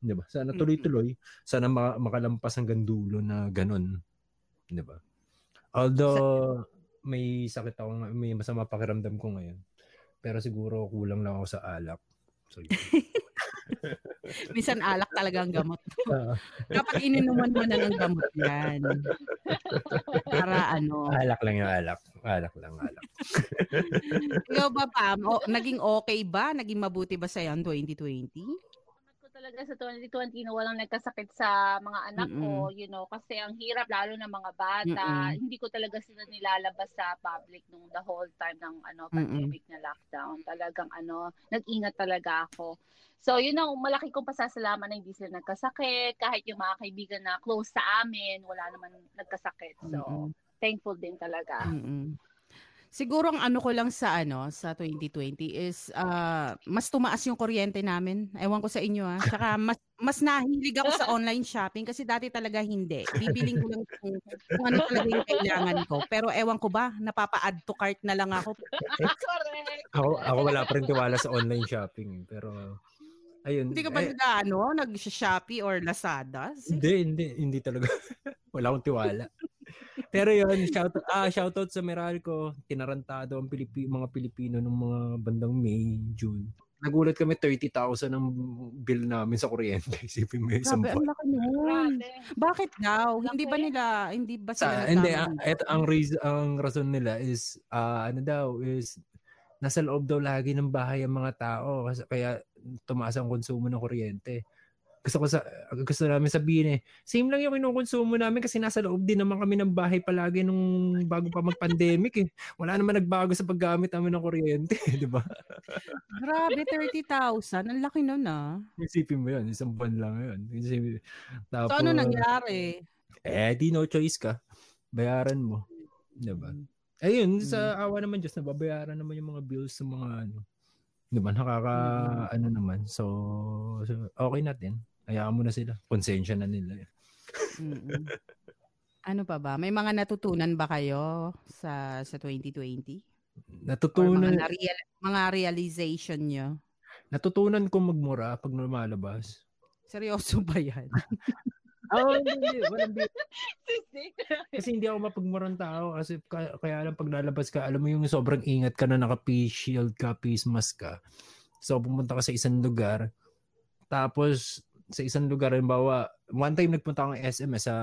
Di ba? Sana tuloy-tuloy. Sana ma- makalampas hanggang dulo na ganun. Di ba? Although, may sakit ako, may masama pakiramdam ko ngayon. Pero siguro kulang lang ako sa alak. So, yun. Minsan alak talaga ang gamot. Dapat ininuman mo na ng gamot yan. Para ano. alak lang yung alak. Alak lang, alak. Ikaw ba, Pam? O, naging okay ba? Naging mabuti ba sa'yo ang 2020? Ko talaga sa 2020 na walang nagkasakit sa mga anak ko, Mm-mm. you know, kasi ang hirap lalo ng mga bata. Mm-mm. Hindi ko talaga sila nilalabas sa public nung the whole time ng ano pandemic na lockdown. Talagang ano, nag-ingat talaga ako. So, yun ang malaki kong pasasalamat na hindi sila nagkasakit. Kahit yung mga kaibigan na close sa amin, wala naman nagkasakit. So, Mm-mm. thankful din talaga. Mm-mm. Siguro ang ano ko lang sa ano sa 2020 is ah, mas tumaas yung kuryente namin. Ewan ko sa inyo ah. Tsaka mas mas nahilig ako sa online shopping kasi dati talaga hindi. Bibiling ko lang kung, kung ano talaga yung kailangan ko. Pero ewan ko ba, napapa-add to cart na lang ako. Correct. Ako, ako wala pa rin tiwala sa online shopping. eh. Pero, ayun. Hindi ka ba eh, nag ano, nag-Shopee or Lazada? Hindi, hindi, hindi talaga. Wala akong tiwala. Pero yun, shout ah shoutout sa Meralco, tinarantado ang Pilipi, mga Pilipino ng mga bandang May, June. Nagulat kami 30,000 ang bill namin sa kuryente. Isipin mo yung isang Grabe, ang laki nun. Bakit daw? Hindi ba nila, hindi ba sila Sa, hindi, ah, eto, ang reason, ang rason nila is, ah, ano daw, is nasa loob daw lagi ng bahay ang mga tao kasi kaya tumaas ang konsumo ng kuryente. Gusto ko sa gusto namin sabihin eh, same lang yung kinukonsumo namin kasi nasa loob din naman kami ng bahay palagi nung bago pa mag-pandemic eh. Wala naman nagbago sa paggamit namin ng kuryente, di ba? Grabe, 30,000. Ang laki nun ah. Isipin mo yun, isang buwan lang yun. Isipin, tapos, So ano nangyari? Eh, di no choice ka. Bayaran mo. Di ba? Ayun, sa Mm. awa naman Diyos, nababayaran naman yung mga bills sa mga ano. Di ba? Nakaka, ano naman. So, so, okay natin. Hayaan mo na sila. Konsensya na nila. Mm-mm. Ano pa ba? May mga natutunan ba kayo sa sa 2020? Or Natutunan, mga, na-real, mga realization nyo? natutunan ko magmura pag lumalabas. Seryoso ba yan? Oo, hindi, hindi. Walang. Kasi hindi ako mapagmurang tao kasi kaya, kaya lang pag lalabas ka, alam mo yung sobrang ingat ka na naka-face shield ka, face mask ka. So pumunta ka sa isang lugar, tapos sa isang lugar, halimbawa, one time nagpunta ako ng SM eh, sa,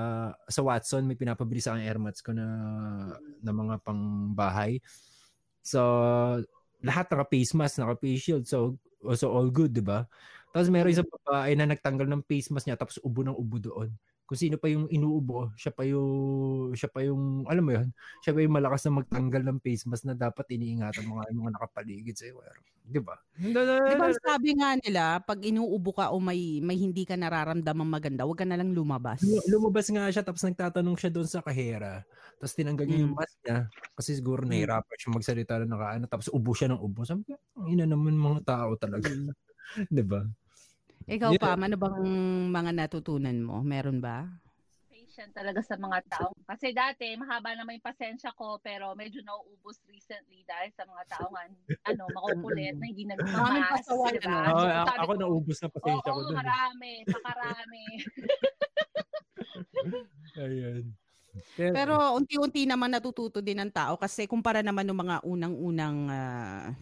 sa Watson, may pinapabili sa akin airmats ko na, na mga pangbahay. So, lahat naka-face mask, naka-face shield. So, so all good, di ba? Tapos meron isang babae na nagtanggal ng face mask niya tapos ubo ng ubo doon. Kung sino pa yung inuubo, siya pa yung siya pa yung alam mo yun, siya pa yung malakas na magtanggal ng face mask na dapat iniingatan yung mga nakapaligid sa iyo. Di ba? Di ba sabi nga nila, pag inuubo ka o may, may hindi ka nararamdamang maganda, huwag ka na lang lumabas. Lu- Lumabas nga siya tapos nagtatanong siya doon sa kahera. Tapos tinanggal niya yung Mm. mask niya kasi siguro Mm. nahirapan siya magsalita na nakaano tapos ubo siya ng ubo. Sabi ko, ina naman mga tao talaga. Mm. 'Di ba? Ikaw Yeah. pa, ano bang mga natutunan mo? Meron ba? patient talaga sa mga tao. Kasi dati, mahaba naman yung pasensya ko, pero medyo nauubos recently dahil sa mga tao nga, ano, makukulit na hindi Maraming nagmamas. pasaway, diba? ano? Oo, So, a- sabi ako ko, naubos na pasensya ko Oo, doon. marami, pakarami. Ayun. Pero, Pero unti-unti naman natututo din ng tao kasi kumpara naman ng mga unang-unang ah,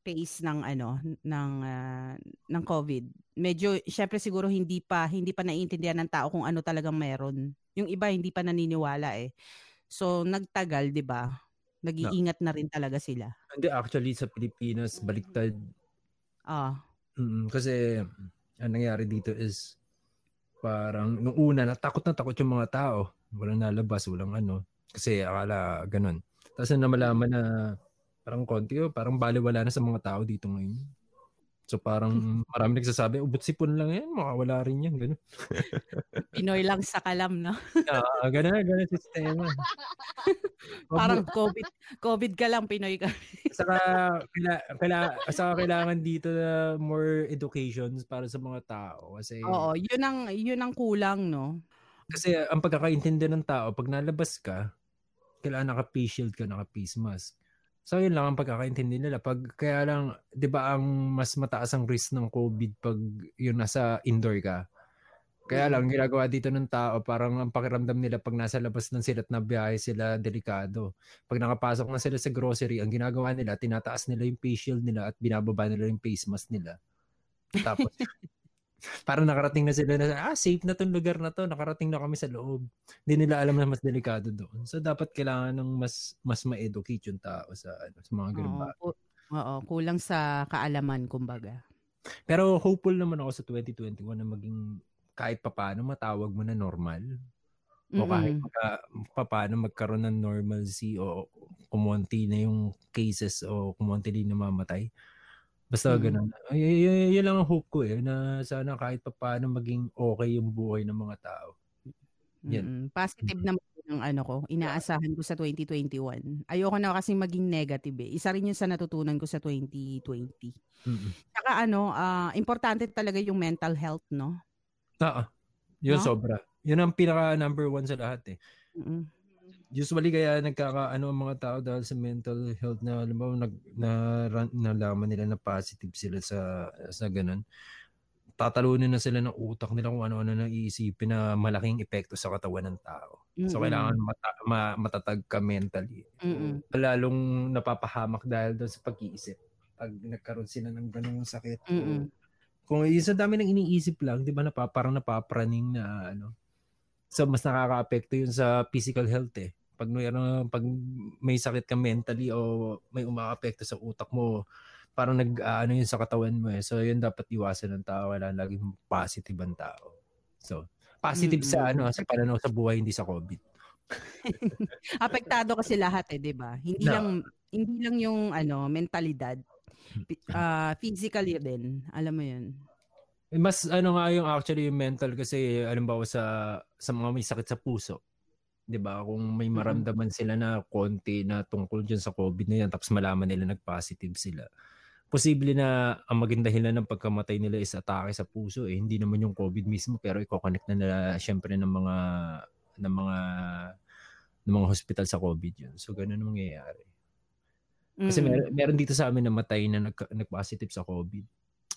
phase ng ano ng ah, ng COVID. Medyo syempre siguro hindi pa hindi pa naiintindihan ng tao kung ano talagang meron. Yung iba hindi pa naniniwala eh. So nagtagal, 'di ba? Nag-iingat na rin talaga sila. hindi actually sa Pilipinas baliktad. Ah, Mm, kasi ang nangyari dito is parang nung una natakot na takot yung mga tao. Walang nalabas, walang ano. Kasi akala ganun. Tapos na malaman na parang konti, oh, parang baliwala na sa mga tao dito ngayon. So parang marami nagsasabi, ubot sipon lang yan, makawala rin yan. Ganun. Pinoy lang sa kalam, no? Ah, ganun, ganun sistema. Wag mo- Parang COVID, COVID ka lang, Pinoy ka. saka, kaila, kaila, saka kailangan dito na more educations para sa mga tao. Kasi, Oo, yun ang yun ang kulang, no? kasi ang pagkakaintindi ng tao, pag nalabas ka, kailangan naka-face shield ka, naka-face mask. So, yun lang ang pagkakaintindi nila. Pag, kaya lang, di ba ang mas mataas ang risk ng COVID pag yun nasa indoor ka? Kaya lang, ginagawa dito ng tao, parang ang pakiramdam nila pag nasa labas ng sila at nabiyahe sila, delikado. Pag nakapasok na sila sa grocery, ang ginagawa nila, tinataas nila yung face shield nila at binababa nila yung face mask nila. Tapos, Parang nakarating na sila na, ah, safe na tong lugar na to. Nakarating na kami sa loob. Hindi nila alam na mas delikado doon. So, dapat kailangan ng mas mas ma-educate yung tao sa, ano, sa mga ganun Oo, oo, kulang sa kaalaman, kumbaga. Pero hopeful naman ako sa 2021 na maging kahit papaano matawag mo na normal. O kahit Mm-mm. maka, papaano magkaroon ng normalcy o kumonti na yung cases o kumonti din namamatay. Basta Mm. ganun. Ay, ay, ay, yun lang ang hope ko eh, na sana kahit papaano maging okay yung buhay ng mga tao. Yan. Mm-mm. Positive naman yung ano ko, inaasahan ko sa 2021. Ayoko na kasi maging negative eh. Isa rin yun sa natutunan ko sa 2020. Mm-mm. Saka ano, ah, importante talaga yung mental health, no? Oo. Yun No? sobra. Yun ang pinaka number one sa lahat eh. Mm-mm. Usually kaya nagkakaano ang mga tao dahil sa mental health na alam mo nag na, nalaman nila na positive sila sa sa ganun. Tatalunin na sila ng utak nila kung ano-ano na iisipin na malaking epekto sa katawan ng tao. So Mm-mm. kailangan mata, ma- matatag ka mentally. Mm-mm. Lalong napapahamak dahil doon sa pag-iisip. Pag nagkaroon sila ng ganung sakit. Mm-mm. Kung yung sa dami ng iniisip lang, 'di ba na parang napapraning na ano. So mas nakakaapekto yun sa physical health eh. Pag may ano, pag may sakit ka mentally o may umaapekto sa utak mo, parang nag ano yun sa katawan mo eh. So yun dapat iwasan ng tao, wala laging positive ang tao. So positive sa Mm-mm. ano sa pananaw sa buhay hindi sa COVID. Apektado kasi lahat eh, 'di ba? Hindi No. lang hindi lang yung ano, mentalidad. Ah, physically din. Alam mo 'yun. Mas ano nga yung actually yung mental kasi alimbawa sa sa mga may sakit sa puso. 'Di ba? Kung may maramdaman sila na konti na tungkol diyan sa COVID na yan tapos malaman nila nag-positive sila. Posible na ang maging dahilan ng pagkamatay nila is atake sa puso eh. Hindi naman yung COVID mismo pero i-connect na nila syempre ng mga ng mga ng mga hospital sa COVID yun. So ganun ang mangyayari. Kasi Mm-mm. meron, meron dito sa amin namatay na nag, nag-positive sa COVID.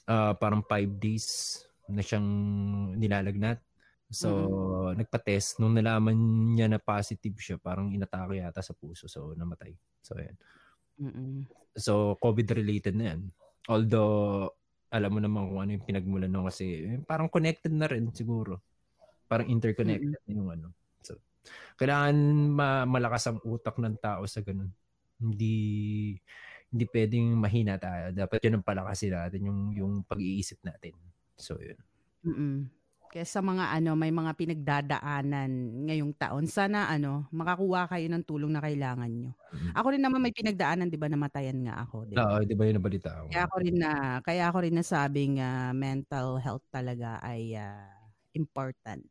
Ah, parang five days na siyang nilalagnat. So, nagpa-test. Nung nalaman niya na positive siya, parang inatake yata sa puso. So, namatay. So, ayan. Mm-mm. So, COVID-related na yan. Although, alam mo naman kung ano yung pinagmulan nung kasi eh, parang connected na rin siguro. Parang interconnected na yung ano. So, kailangan ma- malakas ang utak ng tao sa ganun. Hindi hindi pwedeng mahina tayo. Dapat yun ang palakasin natin yung yung pag-iisip natin. So, yun. Mm-mm. Sa mga ano, may mga pinagdadaanan ngayong taon, sana ano, makakuha kayo ng tulong na kailangan nyo. Mm. Ako rin naman may pinagdaanan, 'di ba, namatayan nga ako, 'di ba? Oo, di ba yun nabalita ko? Kaya ako rin na kaya ako rin nasabing ah, mental health talaga ay ah, important.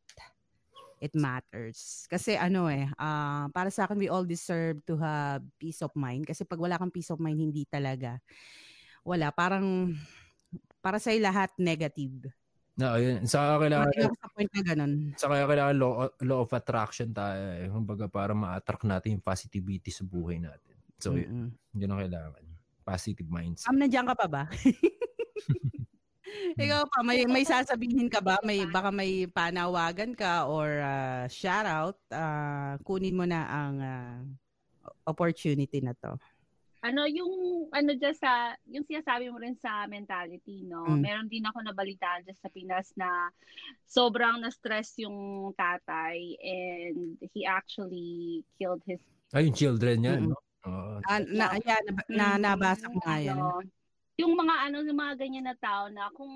It matters. Kasi ano eh, ah, para sa akin we all deserve to have peace of mind kasi pag wala kang peace of mind hindi talaga wala parang para sa lahat negative. No, yun. Sa kailangan ako sa point na ganun. sa kaya kailangan law, law of attraction tayo eh. Kumbaga para ma-attract natin yung positivity sa buhay natin. So, yun, Mm-mm. yun ang kailangan. Positive mindset. Ma'am, nandiyan ka pa ba? Ikaw pa, may, may sasabihin ka ba? May, baka may panawagan ka or uh, shout out. ah, kunin mo na ang ah, opportunity na to. Ano yung ano dyan sa yung sinasabi mo rin sa mentality no Mm. meron din ako nabalitaan dyan sa Pinas na sobrang na-stress yung tatay and he actually killed his Ay, yung children yan, Mm-mm. no? Oo. Ah, na, ayan, na, na, nabasa ko nga yan. Ano, yung mga ano yung mga ganyan na tao na kung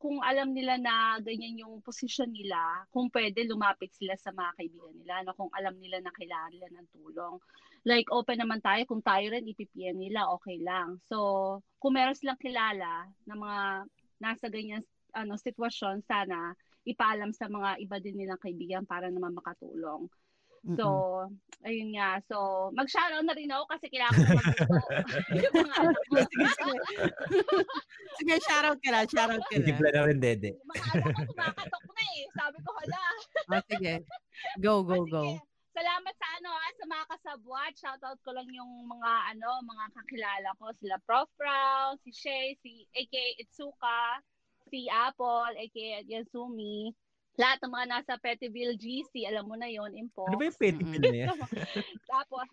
kung alam nila na ganyan yung posisyon nila, kung pwede lumapit sila sa mga kaibigan nila, no? kung alam nila na kailangan nila ng tulong. Like open naman tayo, kung tayo rin ipipm nila, okay lang. So, kung meron silang kilala na mga nasa ganyan ano sitwasyon, sana ipaalam sa mga iba din nilang kaibigan para naman makatulong. So, ayun nga. So, mag-shoutout na rin ako kasi kailangan ko ko. sige, sige. sige, shout out ka na, shout out ka na. Titipla na rin, Dede. Mga anak ko kumakatok na eh. Sabi ko, hala. Ah, sige. Go, go, Ah, go. Salamat sa ano ah, sa mga kasabwat. Shoutout ko lang yung mga ano, mga kakilala ko. Sila Prof. Brown, si Shay, si aka Itsuka, si Apple, aka Yasumi. Lahat ng mga nasa Pettyville GC, alam mo na yon Impo. Ano ba yung petty Mm-mm. pill na yan? Tapos,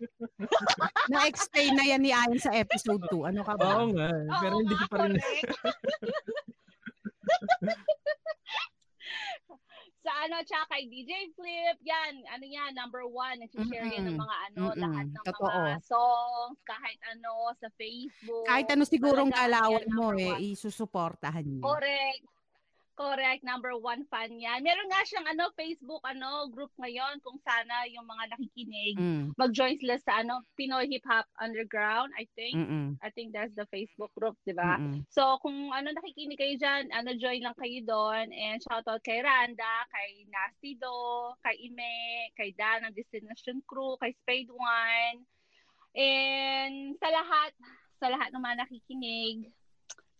Na-explain na yan ni Ayon sa episode 2. Ano ka ba? Oo nga. Pero Oo hindi ko pa rin. correct. ano, tsaka kay DJ Flip, yan, ano yan, number one, nag-share yan ng mga ano, Mm-mm. lahat ng Totoo. mga songs, kahit ano, sa Facebook. Kahit ano sigurong yan, mo eh, isusuportahan niyo. Correct. Correct, number one fan yan. Meron nga siyang ano, Facebook ano, group ngayon kung sana yung mga nakikinig Mm. mag-join sila sa ano, Pinoy Hip Hop Underground, I think. Mm-mm. I think that's the Facebook group, di ba? So, kung ano nakikinig kayo dyan, ano, join lang kayo doon. And shoutout kay Randa, kay Nasty Do, kay Ime, kay Dan ng Destination Crew, kay Spade One. And sa lahat, sa lahat ng mga nakikinig,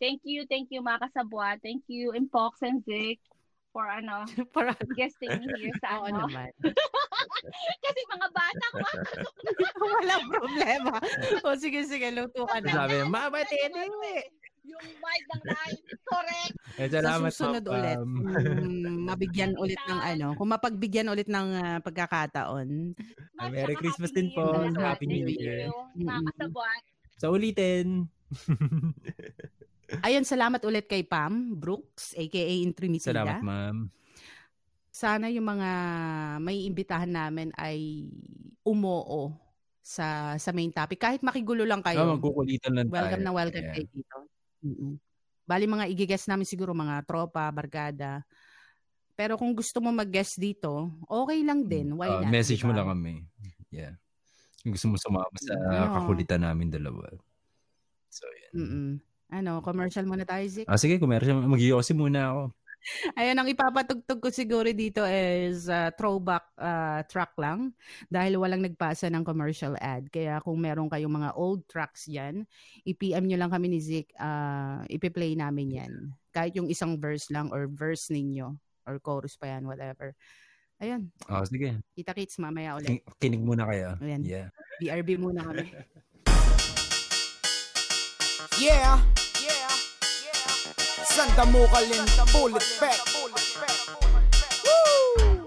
thank you, thank you mga kasabwa. Thank you, Impox and Zic, for ano, Para guesting me here sa Oo ano. naman. Kasi mga bata, kumapasok Walang problema. O sige, sige, luto ka na. Sabi, mama, tete. yung mic ng live. Correct. Eh, Sa salamat susunod po, ulit, Pam. mm, mabigyan ulit ng ano, kung mapagbigyan ulit ng ah, pagkakataon. Merry Christmas Happy din New po. Year sa lahat. Happy New Thank Year. you, Mga Mm-mm. kasabwat. Sa ulitin. Ayun, salamat ulit kay Pam Brooks, aka Intrimitida. Salamat, ma'am. Sana yung mga may imbitahan namin ay umoo sa sa main topic. Kahit makigulo lang kayo. magkukulitan lang tayo. welcome na welcome Yeah. kayo dito. Mm-mm. Bali mga igigest namin siguro mga tropa, barkada. Pero kung gusto mo mag-guest dito, okay lang din. Why Ah, not? message mo diba? lang kami. Yeah. Kung gusto mo sumama sa Ano? kakulitan namin dalawa. So, yan. Mm-mm. Ano, commercial muna tayo, Zik? Ah, sige, commercial. Mag-iossi muna ako. Ayun, ang ipapatugtog ko siguro dito is uh, throwback uh, track lang dahil walang nagpasa ng commercial ad. Kaya kung meron kayong mga old tracks dyan, i-PM nyo lang kami ni Zik, uh, ipi-play namin yan. Kahit yung isang verse lang or verse ninyo or chorus pa yan, whatever. Ayun, Ah, sige. kita-kits mamaya ulit. Kin- Kinig muna kayo. Ayan. Yeah. BRB muna kami. Yeah. Yeah. Sanda mo kalin, bullet back. Woo!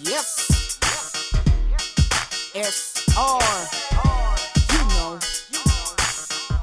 Yes. S-R. You know.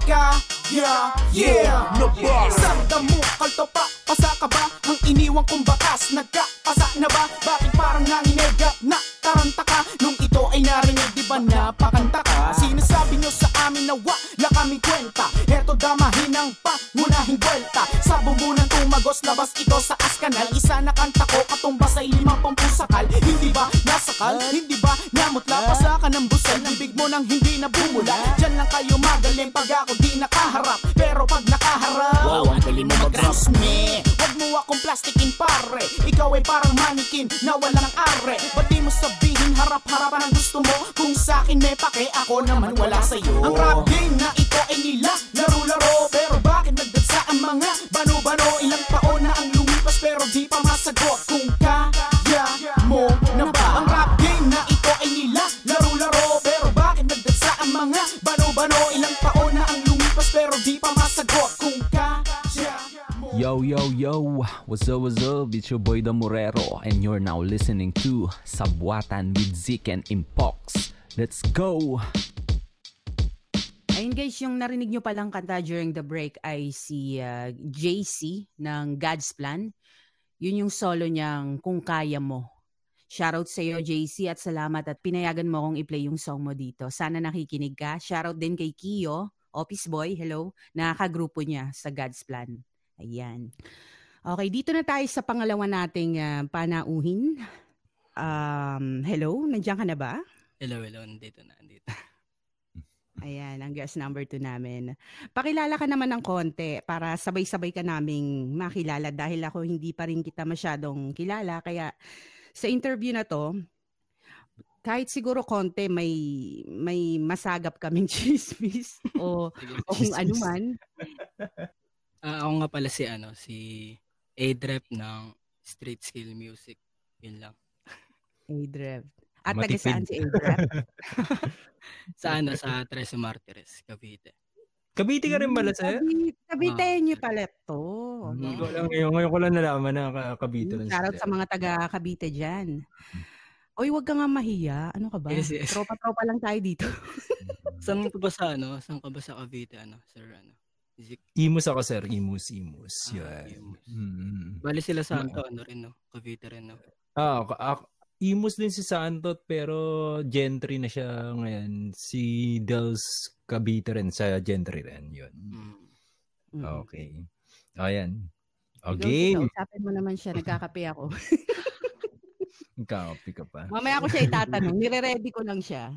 Ka, yeah, yeah. No bar. Sanda mo kalto pa, pasa ka ba? Ang iniwan kong bakas, nagkapasa na ba? Bakit parang nanginegap na taranta ka? Nung ito ay narinig, di ba? Napakanta ka? Sinasabi nyo sa amin na wala kaming kwenta. Eto damahin ang pangunahing buwelta. Sa bumbunan tumagos, labas ito sa askanal. Isa na kanta ko, katumbas ay limang pampusakal Hindi ba nasakal? Hindi ba namutla? Pasa ka ng busal, ng big mo nang hindi na bumula Diyan lang kayo magaling pag ako di nakaharap. Pero pag nakaharap Wow, ang galing mo mag me Wag mo akong plastikin pare. Ikaw ay parang manikin na wala ng are. Ba't di mo sabihin harap-harapan ang gusto mo. Kung sa akin may pake ako naman wala sa'yo. Ang rap game na ito ay nila laro-laro. Pero bakit nagdagsa ang mga bano-bano? Ilang taon na ang lumipas pero di pa masagot Kung kaya mo na ba. Ang rap game na ito ay nila laro-laro. Pero bakit nagdagsa ang mga bano-bano? Ilang taon na ang lumipas pero di pa masagot Kung kaya Yo, yo, yo! What's up, what's up? It's your boy The Morero, and you're now listening to Sabwatan with Zik and Impox. Let's go! Ayun guys, yung narinig nyo palang kanta during the break ay si uh, JC ng God's Plan. Yun yung solo niyang Kung Kaya Mo. Shoutout sa iyo JC at salamat at pinayagan mo akong i-play yung song mo dito. Sana nakikinig ka. Shoutout din kay Kiyo, Office Boy, hello, nakakagrupo niya sa God's Plan. Ayan. Okay, dito na tayo sa pangalawa nating uh, panauhin. Um, hello, nandiyan ka na ba? Hello, hello. Nandito na, nandito. Ayan, ang guest number two namin. Pakilala ka naman ng konti para sabay-sabay ka naming makilala dahil ako hindi pa rin kita masyadong kilala. Kaya sa interview na to, kahit siguro konti may may masagap kaming chismis o, o kung ano man. Ah, ako nga pala si, ano, si A-Drep ng Street Skill Music. Yun lang. Adrev. At taga saan si Adrev? Sa ano, sa Tres Martires, Cavite. Kabiti ka rin pala, sir? Kabitenyo pala to. Hindi ko lang, ngayon, ngayon ko lang nalaman na lang Shoutout sila. sa mga taga Cavite dyan. Oy, wag ka nga mahiya. Ano ka ba? Yes, yes. Tropa-tropa lang tayo dito. Saan ka ba sa, ano? Saan ka ba sa Cavite, ano, sir, ano? Imus ako, sir. Imus, Imus. Ah, Yan. Imus. Mm. Bali sila Santo, ano rin, no? Cavite rin, no? Ah, ako, ako, Imus din si Santot pero gentry na siya ngayon. Si Dels Cavite rin sa gentry rin. Yun. Mm. Mm. Okay. Ayan. O, game. Kausapin mo naman siya. Nagkakape ako. Copy ka pa. Mamaya ko siya itatanong. Nire-ready ko lang siya.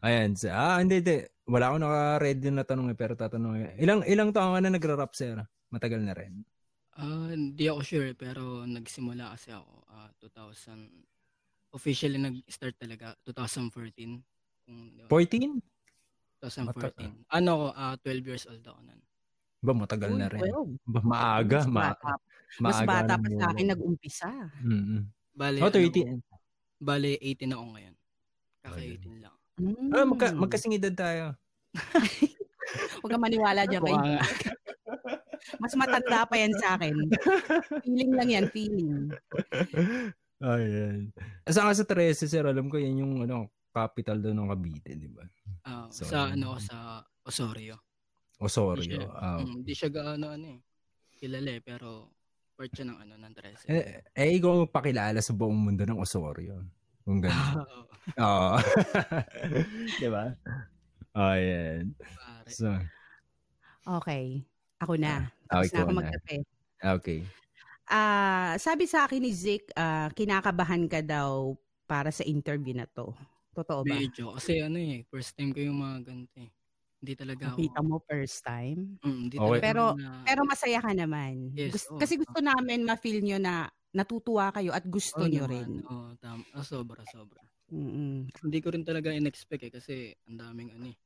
Ayan. sa- Ah, hindi, hindi. Wala akong naka-ready na tanong eh, pero tatanong. Ilang, ilang taon ka na nagra-rap, sir? Matagal na rin. Ah, hindi ako sure, pero nagsimula kasi ako, ah, 2000, officially nag-start talaga, 2014. Kung, di ba? 14? 2014. Ano ako, ah, 12 years old ako nun. Ba, matagal na rin. well, Ba, maaga. mas Ma bata, mas maaga bata pa sa akin nag-umpisa. Mm-mm. Bale, Oh, ano, 13. bale 18 ako ngayon. Kaka Ayun. 18 lang. Mm. Ah, magka, magkasing edad tayo. Huwag ka maniwala dyan. Nga. Mas matanda pa yan sa akin. feeling lang yan, feeling. Ayan. Saan ka sa 13, sir? Alam ko yan yung ano, capital doon ng Cavite, di ba? Ah, So, sa ano, sa Osorio. Osorio. Hindi siya, Ah, mm, hindi siya gaano ano eh. Kilala eh, pero part siya ng ano, ng 13. eh, eh, ikaw pakilala sa buong mundo ng Osorio. Kung gano'n. Oo, Oo. di ba? Ayan. pare. So, Okay. Ako na. Ah, Tapos na ako na. magkape. okay. Ah, sabi sa akin ni Zik, ah, kinakabahan ka daw para sa interview na to. Totoo ba? Medyo. Kasi ano eh, first time ko yung mga ganito eh. Hindi talaga ako. Nakita mo first time? Mm, hindi Okay. talaga Pero- na, Pero masaya ka naman. Yes, Gus- oo. kasi gusto namin ma-feel nyo na natutuwa kayo at gusto Oo nyo naman. rin. Oo, tama. Ah, sobra, sobra. Mm-mm. Hindi ko rin talaga in-expect eh kasi ang daming ano eh.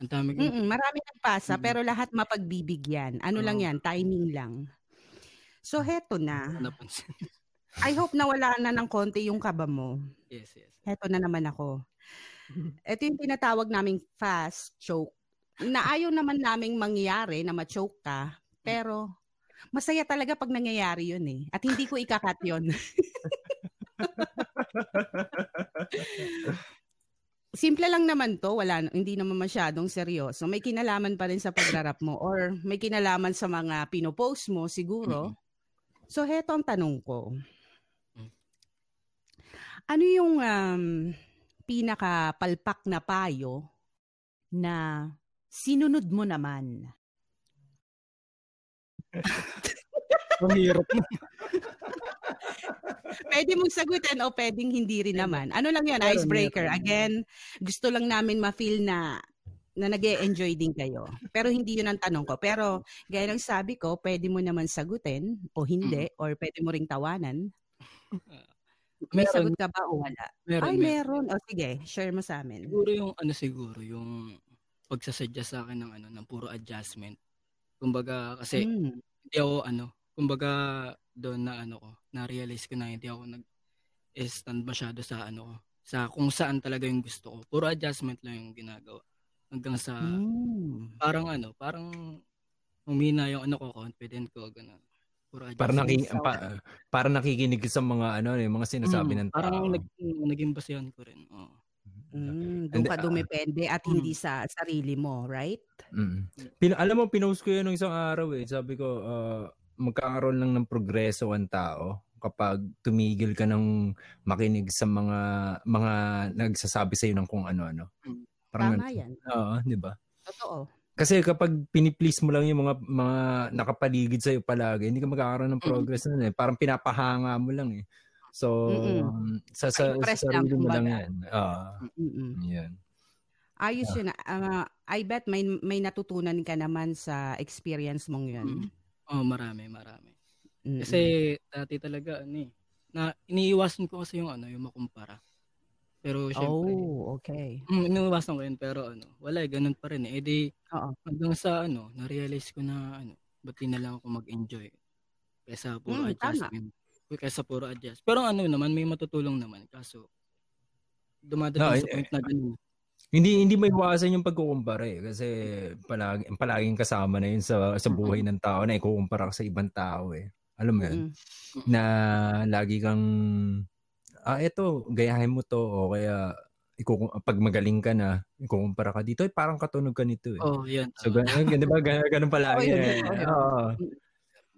Ang daming Mm-mm, marami nagpasa Mm. pero lahat mapagbibigyan. Ano lang Oo. yan, timing lang. So heto na. napansin. I hope na wala na ng konti yung kaba mo. yes, yes. Heto na naman ako. Ito yung tinatawag naming fast choke. Na ayaw naman naming mangyari na ma-choke ka, pero masaya talaga pag nangyayari yun eh. At hindi ko ikakat yun. Simple lang naman to, wala hindi naman masyadong seryoso. May kinalaman pa rin sa pagrarap mo or may kinalaman sa mga pinopost mo siguro. So heto ang tanong ko. Ano yung um, pinakapalpak na payo na sinunod mo naman? Ang hirap. Pwede mong sagutin o pwedeng hindi rin naman. Ano lang yan, icebreaker. Again, gusto lang namin ma-feel na na nag enjoy din kayo. Pero hindi yun ang tanong ko. Pero gaya ng sabi ko, pwede mo naman sagutin o hindi, or pwede mo ring tawanan. May Meron, sagot ka ba o wala? meron, Ay, meron. meron. O sige, share mo sa amin. Siguro yung ano siguro, yung pagsasadya sa akin ng ano, ng puro adjustment. Kumbaga, kasi Mm. hindi ako ano, kumbaga doon na ano ko, na-realize ko na hindi ako nag-stand masyado sa ano ko, sa kung saan talaga yung gusto ko. Puro adjustment lang yung ginagawa. Hanggang sa, Mm. parang ano, parang humina yung ano ko, confident ko, gano'n. Puro adjustment. Para, naki, pa, para nakikinig sa mga ano, yung mga sinasabi Mm, ng tao. Parang nag, naging basihan ko rin. Oo. Mm, doon ka ah, dumepende at hindi sa sarili mo, right? Mm. Pin- alam mo, pinost ko yun ng isang araw eh. Sabi ko, ah, magkakaroon lang ng progreso ang tao kapag tumigil ka ng makinig sa mga mga nagsasabi sa ng kung ano-ano. Mm. Parang Tama yan. Oo, di ba? Totoo. Kasi kapag piniplease mo lang yung mga mga nakapaligid sa iyo palagi, hindi ka magkakaroon ng progress na eh. Parang pinapahanga mo lang eh. So, Mm-mm. sa, sa, sa Pa-impress lang, sarili mo lang kumbaga. yan. Ah, Mm-mm. yan. Ayos yun. ah. I bet may may natutunan ka naman sa experience mong yun. Mm. Oh, marami, marami. Mm-mm. Kasi dati talaga ano eh, na iniiwasan ko kasi yung ano, yung makumpara. Pero syempre, Oh, okay. mm, iniiwasan ko yun pero ano, wala eh, ganun pa rin eh. Eh di, Oo. hanggang sa ano, na-realize ko na ano, ba't na lang ako mag-enjoy kaysa puro Mm, tama. adjustment. Kaysa puro adjust. Pero ano naman, may matutulong naman. Kaso, dumadating No, sa eh, point na ganun. Hindi hindi may iwasan yung pagkukumpara eh kasi palagi palaging kasama na yun sa sa buhay ng tao na ikukumpara ka sa ibang tao eh. Alam mo yun? Mm-mm. Na lagi kang ah eto, gayahin mo to o kaya ikukum pag magaling ka na, ikukumpara ka dito, eh, parang katunog ka nito eh. Oh, yun. So, ganun, di ba? Ganun, ganun palagi. Oo, yun, eh. yun, yun. Oo.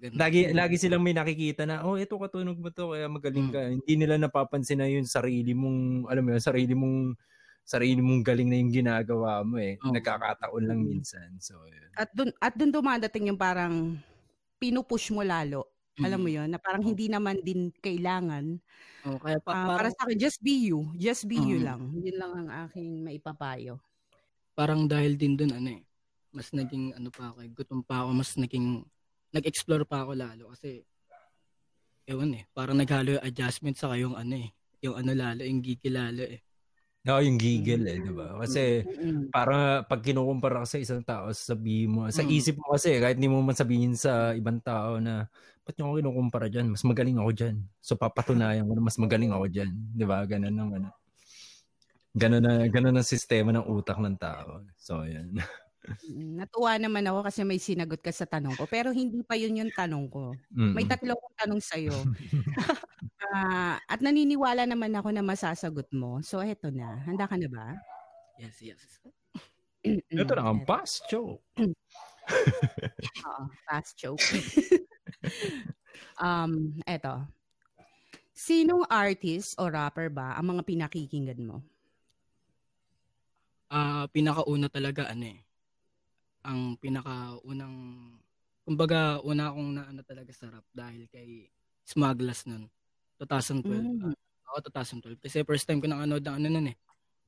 Ganun. Lagi, lagi silang may nakikita na, oh, ito katunog mo to, kaya magaling ka. Hindi nila napapansin na yung sarili mong, alam mo yun, sarili mong, sarili mong galing na yung ginagawa mo eh. Oo. Nagkakataon lang minsan. So, yun. At dun, at dun dumadating yung parang pinupush mo lalo. Alam mo Mm. yun, na parang hindi naman din kailangan. Oh, kaya pa, Ah, para parang, sa akin, just be you. Just be you Mm. lang. Yun lang ang aking maipapayo. parang dahil din dun ano eh, mas naging ano pa ako, eh, gutom pa ako, mas naging, nag-explore pa ako lalo kasi, ewan eh, parang naghalo yung adjustment sa yung ano eh, yung ano lalo, yung gigi lalo eh. Oo, yung giggle eh, di ba? Kasi, Mm-mm. parang pag kinukumpara ka sa isang tao, sabihin mo, sa Mm. isip mo kasi, kahit hindi mo man sabihin sa ibang tao na, ba't nyo ako kinukumpara dyan? Mas magaling ako dyan. So, papatunayan ko na mas magaling ako dyan. Di ba? Ganun ang ano. Ganun na, ganun ang sistema ng utak ng tao. So, yan. Mm, Natuwa naman ako kasi may sinagot ka sa tanong ko. Pero hindi pa yun yung tanong ko. May Mm. tatlo akong tanong sa'yo. Ah, at naniniwala naman ako na masasagot mo. So, eto na. Handa ka na ba? Yes, yes. Ito na ang past show. Oo, fast joke. um, eto. Sinong artist o rapper ba ang mga pinakikinggan mo? Ah, pinakauna talaga ano eh. Ang pinakaunang kumbaga una akong naano talaga sa rap dahil kay Smugglers nun. 2012. Mm. Ako 2012 kasi first time ko nang ano ng ano nun eh.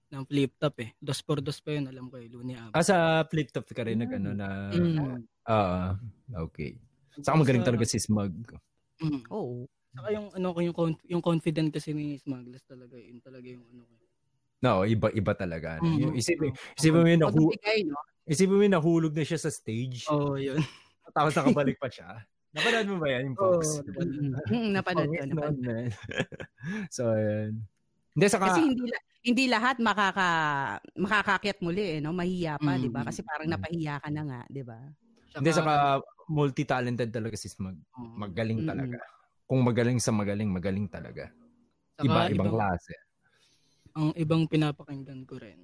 Ng flip top eh. Dos por dos pa yun alam ko eh. Luni Ab. Ah, sa flip top ka rin nag ano na, Mm. ah, okay. Saka magaling talaga si Smug. Mm. Oh. Saka yung ano ko yung conf- yung confident kasi ni Smugglers talaga yun talaga yung ano ko. No, iba iba talaga. ano. Mm. Yung isipin, isipin mo yun, nahu, Pagbigay, no? isipin mo yun, nahulog na siya sa stage. Oh, yun. Tapos nakabalik pa siya. Napanood mo ba yan, yung Fox? Oh? Mm, napanood ko. Napanood. nun, man. so, ayan. Hindi, saka, Kasi hindi hindi lahat makaka makakakyat muli eh, no? Mahiya pa, Mm. 'di ba? Kasi parang napahiya ka na nga, 'di ba? hindi, saka multi-talented talaga si Smug. oh, Magaling talaga. Kung magaling sa magaling, magaling talaga. saka Iba, ibang ibang- klase. ang ibang pinapakinggan ko rin.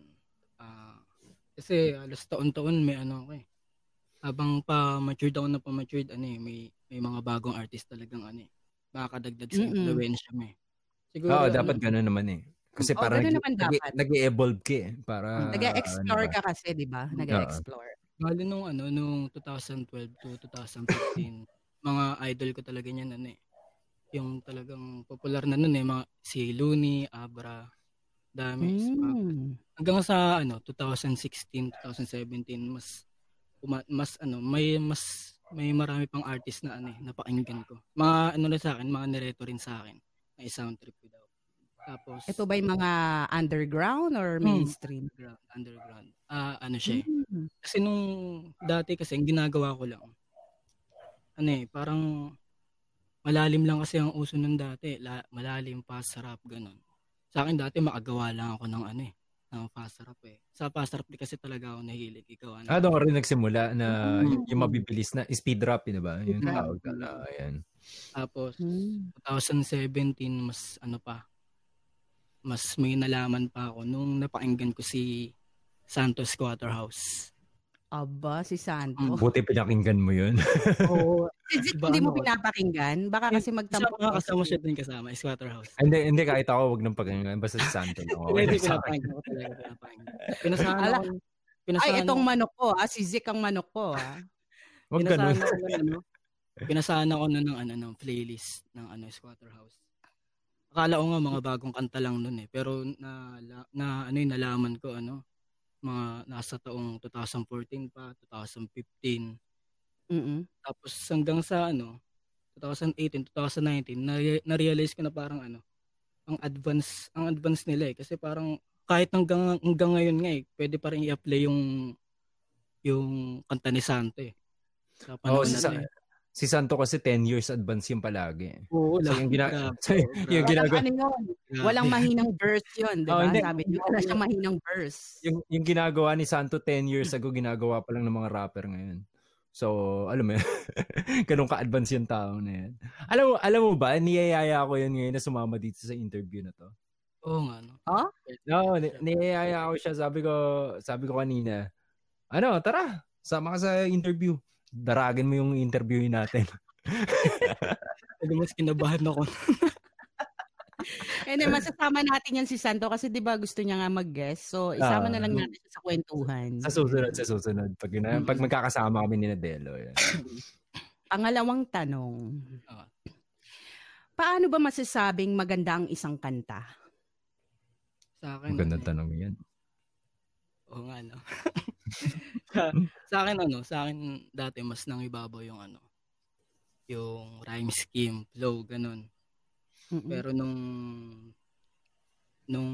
ah kasi alas taon-taon may ano ako eh. Habang pa matured ako na pa matured ano eh, may may mga bagong artist talagang ano eh. Makakadagdag sa influence mo eh. Siguro Oo, ano, dapat gano'n naman eh. Kasi nag- dapat. nag-evolve ka eh. Para, Nag-explore ano ka kasi, 'di ba? Nag-explore. Lalo nung ano nung 2012 to 2015, mga idol ko talaga niyan ano eh. Yung talagang popular na nun eh, mga si Looney, Abra, dami. Mm. hanggang sa ano 2016 2017 mas uma, mas ano may mas may marami pang artist na ano eh napakinggan ko mga ano na sa akin mga nireto rin sa akin na sound trip ko daw tapos Ito ba yung mga underground or Hmm. mainstream? underground underground ah ano siya eh. Mm. kasi nung dati kasi ang ginagawa ko lang ano eh parang malalim lang kasi ang uso nung dati la, malalim fast rap ganun sa akin dati makagawa lang ako ng ano eh ng fast rap eh sa fast rap di kasi talaga ako nahilig ikaw ano Ah, doon ka rin nagsimula na Mm. yung, mabibilis na speed rap, yun ba? Yung Speed rap. tawag ka na, ayan. tapos Mm. 2017 mas ano pa mas may nalaman pa ako nung napakinggan ko si Santos Quarterhouse. Aba, si Santo. Mm. Buti pinakinggan mo yun. Oo. Is it Iba hindi mo ano, pinapakinggan? Baka kasi magtampo. Kasama, kasama siya din kasama, is Quarterhouse. hindi, hindi kahit ako, wag nang pakinggan. Basta si Santo Hindi pinapakinggan ko talaga pinapakinggan. Pinasahan ako. Pinasahan Ay, itong manok ko, ah. Si Zik ang manok ko, ah. Wag ganun. ano. Pinasahan ako na ng ano ng playlist ng ano Squatterhouse. Akala ko nga mga bagong kanta lang nun eh, pero na, na ano yung nalaman ko ano mga nasa taong 2014 pa, 2015. Mm-mm. Tapos hanggang sa ano 2018, 2019 na na-realize ko na parang ano ang advance ang advance nila eh kasi parang kahit hanggang hanggang ngayon nga eh pwede pa rin i-apply yung yung kanta ni Santo eh. Sa panahon si, Sa- eh. si Santo kasi 10 years advance yung palagi. Oo, So, yung, gina- so, yung ginagawa, Walang ano yun, walang mahinang verse yun, di Oh, ba? hindi. Sabi wala siyang mahinang verse. yung, yung ginagawa ni Santo 10 years ago, ginagawa pa lang ng mga rapper ngayon. So, alam mo yun, ganun ka-advance yung tao na yan. Alam mo, alam mo ba, niyayaya ko yun ngayon na sumama dito sa interview na to. Oo nga, no? No, ni- niyaya ako siya. Sabi ko, sabi ko kanina, ano, tara, sama ka sa interview. Daragin mo yung interview natin. Pwede mas kinabahan ako. And then, masasama natin yan si Santo kasi di ba gusto niya nga mag-guest. So, isama Ah. na lang natin siya sa kwentuhan. sa susunod, sa susunod. Pag, na, pag magkakasama kami ni Nadelo. Pangalawang tanong. Ah. Paano ba masasabing maganda ang isang kanta? Sa akin, Magandang ano, tanong yan. Oo nga, no? sa, sa akin, ano, sa akin dati mas nang ibabaw yung ano, yung rhyme scheme, flow, ganun. Mm-mm. Pero nung, nung,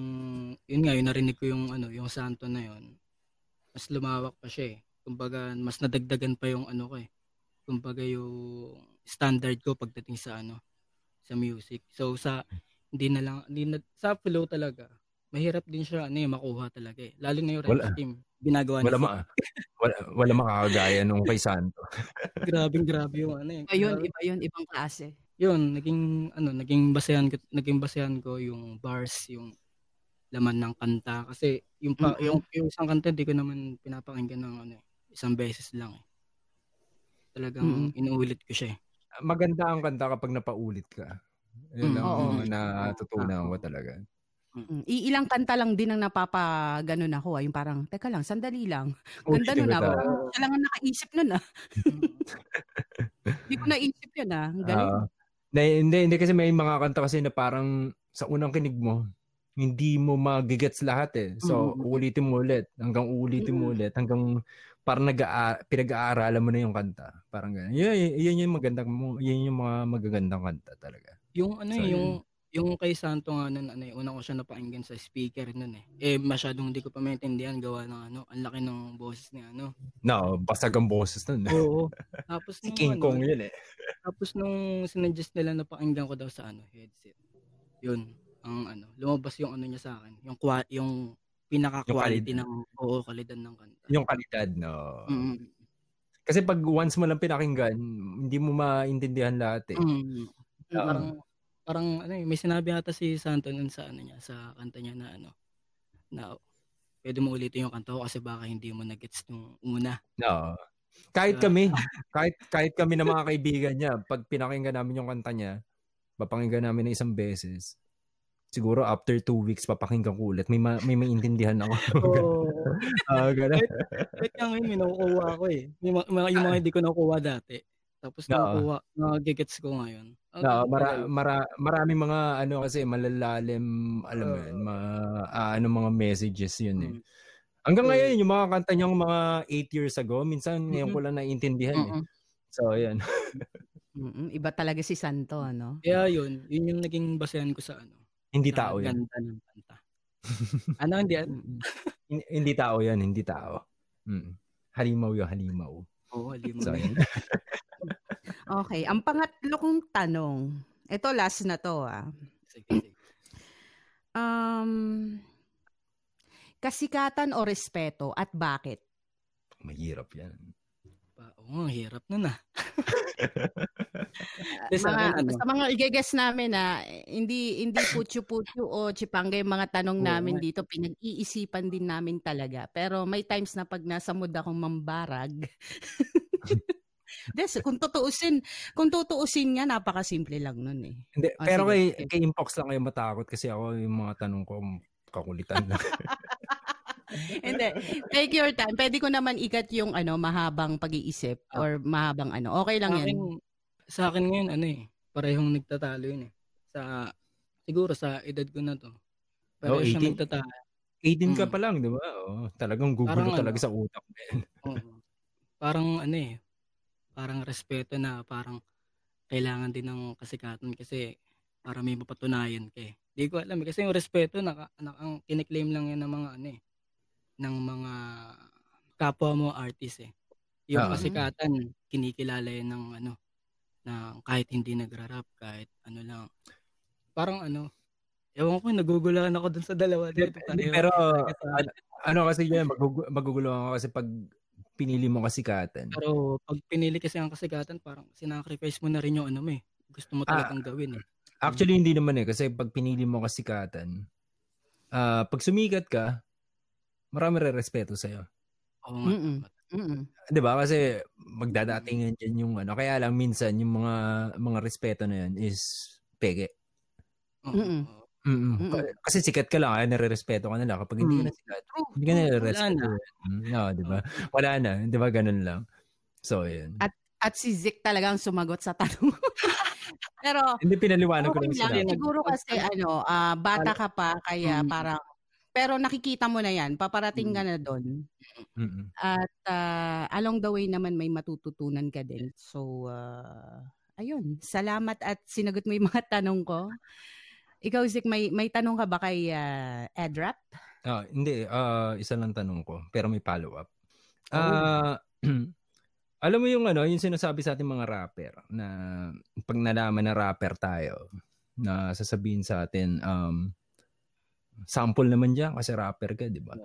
yun nga, yun narinig ko yung, ano, yung santo na yun, mas lumawak pa siya eh. Kumbaga, mas nadagdagan pa yung ano ko eh. Kumbaga yung standard ko pagdating sa ano, sa music. So sa, hindi na lang, hindi na, sa flow talaga, mahirap din siya, ano eh, makuha talaga eh. Lalo na yung Wala. scheme, ginagawa Wala, niya. ma wala, wala makakagaya nung kay Santo. Grabing grabe yung ano eh. Iba yun, Grabe. iba yun, ibang klase. Yun, naging ano, naging basehan ko, naging basehan ko yung bars, yung laman ng kanta kasi yung pa, Mm-mm. yung, yung isang kanta di ko naman pinapakinggan ng ano, eh, isang beses lang eh. Talagang Mm-mm. inuulit ko siya eh. Maganda ang kanta kapag napaulit ka. Yun Mm, ang oo. natutunan ko talaga. Mm, Iilang kanta lang din ang napapaganon ako. ah. Yung parang, teka lang, sandali lang. Ganda Ulitin nun ah. talaga. Parang siya lang ang nakaisip nun ah. Hindi ko naisip yun ah. Ang galing. Ah, na, hindi, hindi kasi may mga kanta kasi na parang sa unang kinig mo, hindi mo magigets lahat eh. So, Mm. ulitin mo ulit. Hanggang ulitin mo Mm. ulit. Hanggang parang nag pinag-aaralan mo na yung kanta. Parang gano'n. Yun, yun, yun yung magandang mo, yun yung mga magagandang kanta talaga. Yung ano So, eh, yun. yung yung kay Santo nga nun, ano eh, una ko siya napakinggan sa speaker nun eh. Eh, masyadong hindi ko pa maintindihan gawa ng ano, ang laki ng boses ni ano. No, basag ang boses nun. Oo. Tapos si nung King ano, Kong yun eh. Tapos nung sinuggest nila na pakinggan ko daw sa ano, headset. Yun, ang ano, lumabas yung ano niya sa akin, yung kwa, yung pinaka-quality Yung ng oo, kalidad ng kanta. Yung kalidad, no. Mm. Kasi pag once mo lang pinakinggan, hindi mo maintindihan lahat eh. Mm. Oo. Parang parang ano, eh, may sinabi ata si Santo nun sa ano niya, sa kanta niya na ano, na pwede mo ulitin yung kanta ko kasi baka hindi mo na-gets nung una. No. Kahit Ah. kami, kahit kahit kami na mga kaibigan niya, pag pinakinggan namin yung kanta niya, papakinggan namin na isang beses. Siguro after two weeks papakinggan ko ulit. May ma- may maintindihan ako. Oo. Ah, ganun. Kahit nga ngayon, may nakukuha ako eh. May mga, mga- yung mga hindi ko nakukuha dati. Tapos Oo. nakukuha, nagigets ko ngayon. Ang No, mara, mara, maraming mga ano kasi malalalim, alam mo yun, mga, ah, ano mga messages yun eh. Mm. Hanggang Mm. ngayon, yung mga kanta niyang mga 8 years ago, minsan ngayon Mhm. ko lang naiintindihan eh. Mm-mm. So, yan. Mm-mm. Iba talaga si Santo, ano? Kaya yun, yun yung naging basehan ko sa ano. Hindi sa tao yan. Ganda ng kanta. ano, hindi, Hindi tao yan, hindi tao. Mm. Halimaw yun, halimaw. Oo, yan. Okay, ang pangatlo kong tanong. Ito last na to ah. sige, sige. Um, kasikatan o respeto at bakit? Mahirap yan. Pa, Oo, ang hirap ah. Ah, Di, sa mga, ano? sa mga i-guess namin na hindi hindi putyo-putyo o chipanga yung mga tanong Oo namin nga. dito, pinag-iisipan din namin talaga. Pero may times na pag nasa mood akong mambarag, Des, kung tutuusin, kung tutuusin nga, napakasimple lang nun eh. Hindi, Ah, pero sige, kay, kay Impox lang kayo matakot kasi ako yung mga tanong ko kakulitan lang. Hindi. Take your time. Pwede ko naman ikat yung ano, mahabang pag-iisip Ah. or mahabang ano. Okay lang sa yan. akin, sa akin ngayon, ano eh, parehong nagtatalo yun eh. Sa, siguro sa edad ko na to. Pareho Oh, siya 18. nagtatalo. 18 ka Mm. pa lang, di ba? Oo, talagang gugulo Parang talaga ano, sa utak. Oo. Parang ano eh, parang respeto na parang kailangan din ng kasikatan kasi para may mapatunayan ka eh. Di ko alam eh, kasi yung respeto naka, na, ang kiniklaim lang yan ng mga ano eh, ng mga kapwa mo artist eh. Yung Oo. kasikatan, kinikilala yan ng ano, na kahit hindi nagra-rap, kahit ano lang. Parang ano, ewan ko, nagugulaan ako dun sa dalawa. dito. Pareho pero ano, kasi magugu- maguguluhan ka kasi pag pinili mo kasikatan. Pero pag pinili kasi ang kasigatan, parang sinacrifice mo na rin yung ano mo eh. Gusto mo Ah. talagang gawin eh. Actually, hindi naman eh. Kasi pag pinili mo kasikatan, ah, pag sumikat ka, marami re-respeto sa'yo. Oo. Mm-mm. Mm-mm. 'Di ba? Kasi magdadatingan diyan yung ano. Kaya lang minsan yung mga mga respeto na yan is peke. Mm. Mm-mm. Ka- Kasi sikat ka lang, ay nare-respeto ka nila. Kapag hindi ka Mm. na sikat, hindi ka nare-respeto. Mm, No, 'di ba? Wala na, 'di ba? Ganun lang. So, yun. At si Zik talagang sumagot sa tanong. Pero Hindi pinaliwanag ko okay lang lang. sila. Siguro kasi ano, ah, bata ka pa kaya Mm. parang pero nakikita mo na yan, paparating ka na doon. At ah, along the way naman may matututunan ka din. So, ah, ayun. Salamat at sinagot mo yung mga tanong ko. Ikaw, Zik, may, may tanong ka ba kay ah, Edrap? Ah, hindi, ah, isa lang tanong ko, pero may follow-up. Oh. Ah, alam mo yung ano, yung sinasabi sa ating mga rapper na pag nalaman na rapper tayo, na sasabihin sa atin, um, sample naman diyan kasi rapper ka, di ba?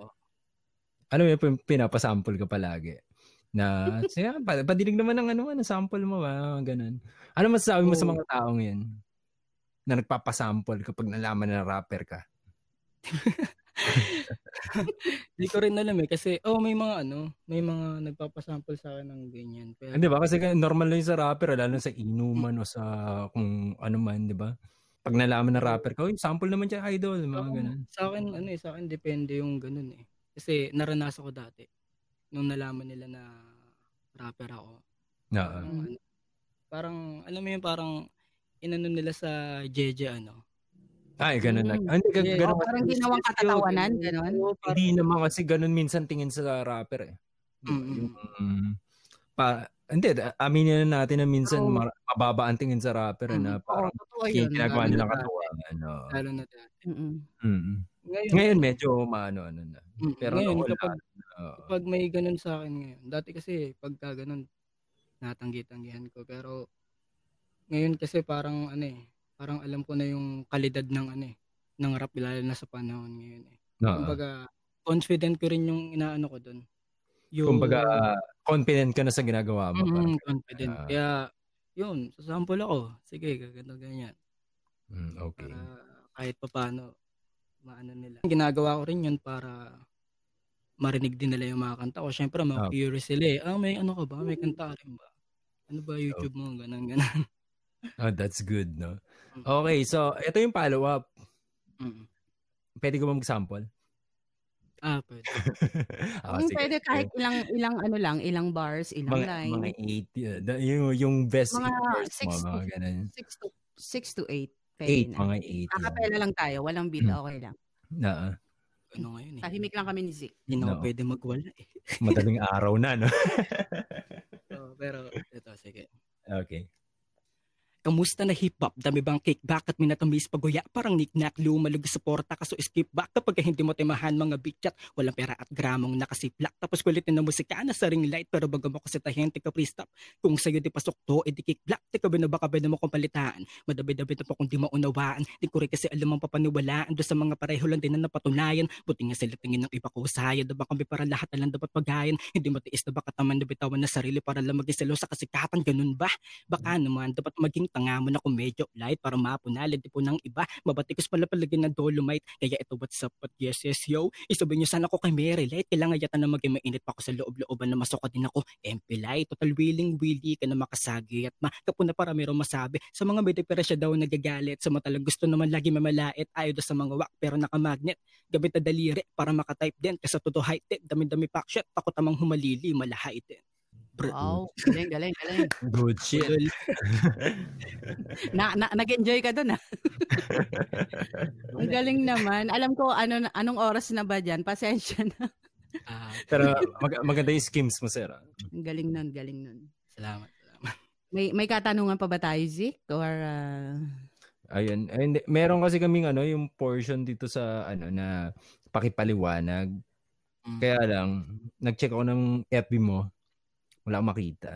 Alam mo yung pin- pinapasample ka palagi. Na, siya, pa- padinig naman ng ano, ng sample mo ba? Ganun. Ano masasabi mo sa Oo. mga taong yan? Na nagpapasample kapag nalaman na rapper ka? Hindi ko rin alam eh. Kasi, oh, may mga ano, may mga nagpapasample sa akin ng ganyan. Pero, Hindi ba? Kasi ka- normal lang yun sa rapper, lalo sa inuman o sa kung ano man, di ba? Pag nalaman na rapper ka, uy, sample naman siya, idol, mga Ako, ganun. Sa akin, ano eh, sa akin depende yung ganun eh. Kasi naranasan ko dati. Nung nalaman nila na rapper ako. Na, Parang, ano, parang, alam mo yun, parang inano nila sa Jeje, ano. ay, ganun. Mm. Ah, Hindi, ga- Yeah. ganun Oh, parang ginawang katatawanan, ganun. Hindi naman kasi ganun minsan tingin sa rapper eh. Mm-mm. Yung, mm, pa, hindi, aminin na natin na minsan ma- mababa ang tingin sa rapper eh, na Oo, parang yung yun. ginagawa Lalo nilang na dati. katawanan. No. lalo na dati. Mm-mm. Mm. Ngayon, Ngayon medyo maano ano na. mm, Pero ngayon, wala. kapag, Oo. kapag may ganun sa akin ngayon, dati kasi pagka ganun, natanggi-tanggihan ko. Pero, ngayon kasi parang, ano eh, parang alam ko na yung kalidad ng ano eh, ng rap lalo na sa panahon ngayon eh. Oo. Kumbaga, confident ko rin yung inaano ko doon. Yung, Kumbaga, confident ka na sa ginagawa mo. Mm, confident. Ah. Kaya, yun, sasample ako. Sige, gaganda ganyan. Mm, okay. Para kahit pa paano, maano nila. Ginagawa ko rin yun para marinig din nila yung mga kanta ko. Siyempre, mga Ah. curious sila eh. Ah, may ano ka ba? May kanta ka rin ba? Ano ba YouTube mo? Ganun, ganun. Oh, that's good, no? Mm. Okay, so ito yung follow-up. Mm. Pwede ko ba mag-sample? Ah, pwede. Ah, Mm, sige. pwede kahit ilang ilang ano lang, ilang bars, ilang mga, line. mga eight, yeah, the- yung, yung best Mga eight words six mo, to- mga ganun. 6 to 6 to 8. Pwede Eight, na. mga eight. yeah. Akapela lang tayo, walang beat, Mm. okay lang. Na, Ano ngayon eh. Tahimik lang kami ni Zik. Hindi na No. pwede magwala eh. madaling araw na, no? So, pero, ito, sige. okay. Kamusta na hip-hop? Dami bang kickback at minatamis paguya? Parang knick-knack, lumalog sa porta kaso skip back kapag hindi mo timahan mga bitchat. Walang pera at gramong nakasiplak. Tapos kulitin na musika na sa ring light pero baga mo kasi tahente ka pre-stop. Kung sa'yo di pasok to, edi kickback. Di ka ba na baka ba na mo kong palitaan? Madabi-dabi na po kung di maunawaan. Di ko rin kasi alam ang papaniwalaan. Doon sa mga pareho lang din na napatunayan. Buti nga sila tingin ng iba ko saya. Diba kami para lahat na lang dapat pagayan. Hindi matiis na baka taman na bitawan na sarili para lang maging selo sa kasikatan. Ganun ba? Baka naman dapat maging tanga mo na kung medyo light para mapunalid di po ng iba. Mabatikos pala palagyan ng dolomite. Kaya ito what's up at yes yes yo. Isabihin nyo sana ko kay Mary Light. Kailangan yata na maging mainit pa ako sa loob-looban na masuka din ako. MP Light. Total willing willy ka na makasagi at makapuna para meron masabi. Sa mga may diferensya daw nagagalit. Sa matalang gusto naman lagi mamalait. Ayaw daw sa mga wak pero nakamagnet. Gamit na daliri para makatype din. Kasi todo height din. Dami-dami pack shit. Takot tamang humalili. Malahay din. Wow, galing, galing, galing. Good shit. Na, na, nag-enjoy ka dun ah. Ang galing naman. Alam ko ano anong oras na ba diyan? Pasensya na. Ah, Pero mag- maganda yung schemes mo, sir. ah. Ang galing nun, galing nun. salamat. salamat. May may katanungan pa ba tayo, Zik? Or ah, Ayun. And meron kasi kaming ano, yung portion dito sa ano na pakipaliwanag. Mm. Kaya lang, nag-check ako ng FB mo. Wala akong makita.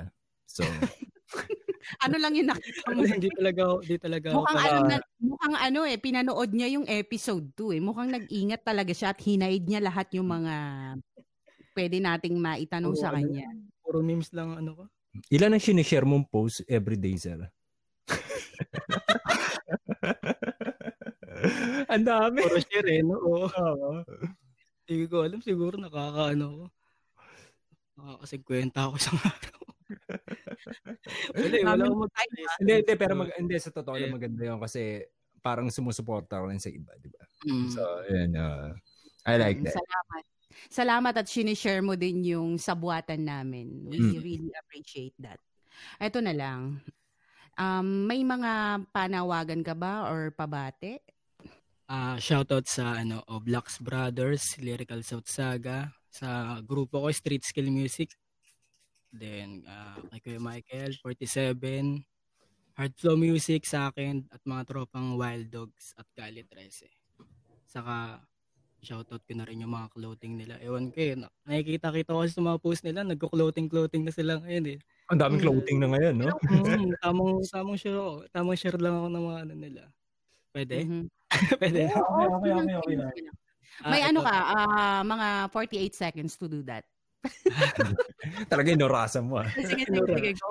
So, ano lang yung nakita mo? hindi talaga hindi talaga Mukhang para- ano, na, mukhang ano eh, pinanood niya yung episode 2 eh. Mukhang nag-ingat talaga siya at hinaid niya lahat yung mga pwede nating maitanong Oo, sa ano kanya. Puro memes lang ano ko. ilan ang sinishare mong post every day, sir? Ang dami. Puro share eh, no? Oo. Oo. Hindi ko alam, siguro nakakaano ko. Nakakasigkwenta ako sa araw. wala eh, wala Namin akong mag- time, ah. Hindi, hindi, pero mag, hindi, sa totoo lang maganda yun kasi parang sumusuporta ko rin sa iba, di ba? Mm. So, yun. uh, I like that. Salamat. Salamat at sinishare mo din yung sabuatan namin. We Mm. really appreciate that. Ito na lang. Um, may mga panawagan ka ba or pabate? Ah, shoutout sa ano, Oblax Brothers, Lyrical South Saga, sa grupo ko Street Skill Music. Then ah, kay Kuya Michael 47, Hard Flow Music sa akin at mga tropang Wild Dogs at Kali 13. Saka shoutout ko na rin yung mga clothing nila. Ewan ko eh, na- nakikita-kita ko sa mga post nila, nagko-clothing-clothing na sila ngayon eh. Ang daming clothing na ngayon, no? Mm, tamang, tamang share ako. Tamang share lang ako ng mga ano nila. Pwede? Mhm. Pwede? Okay, okay, okay, okay Ah, May ano ito. ka, ah, mga 48 seconds to do that. Talaga inurasan mo, ah. Sige, sige, sige, go.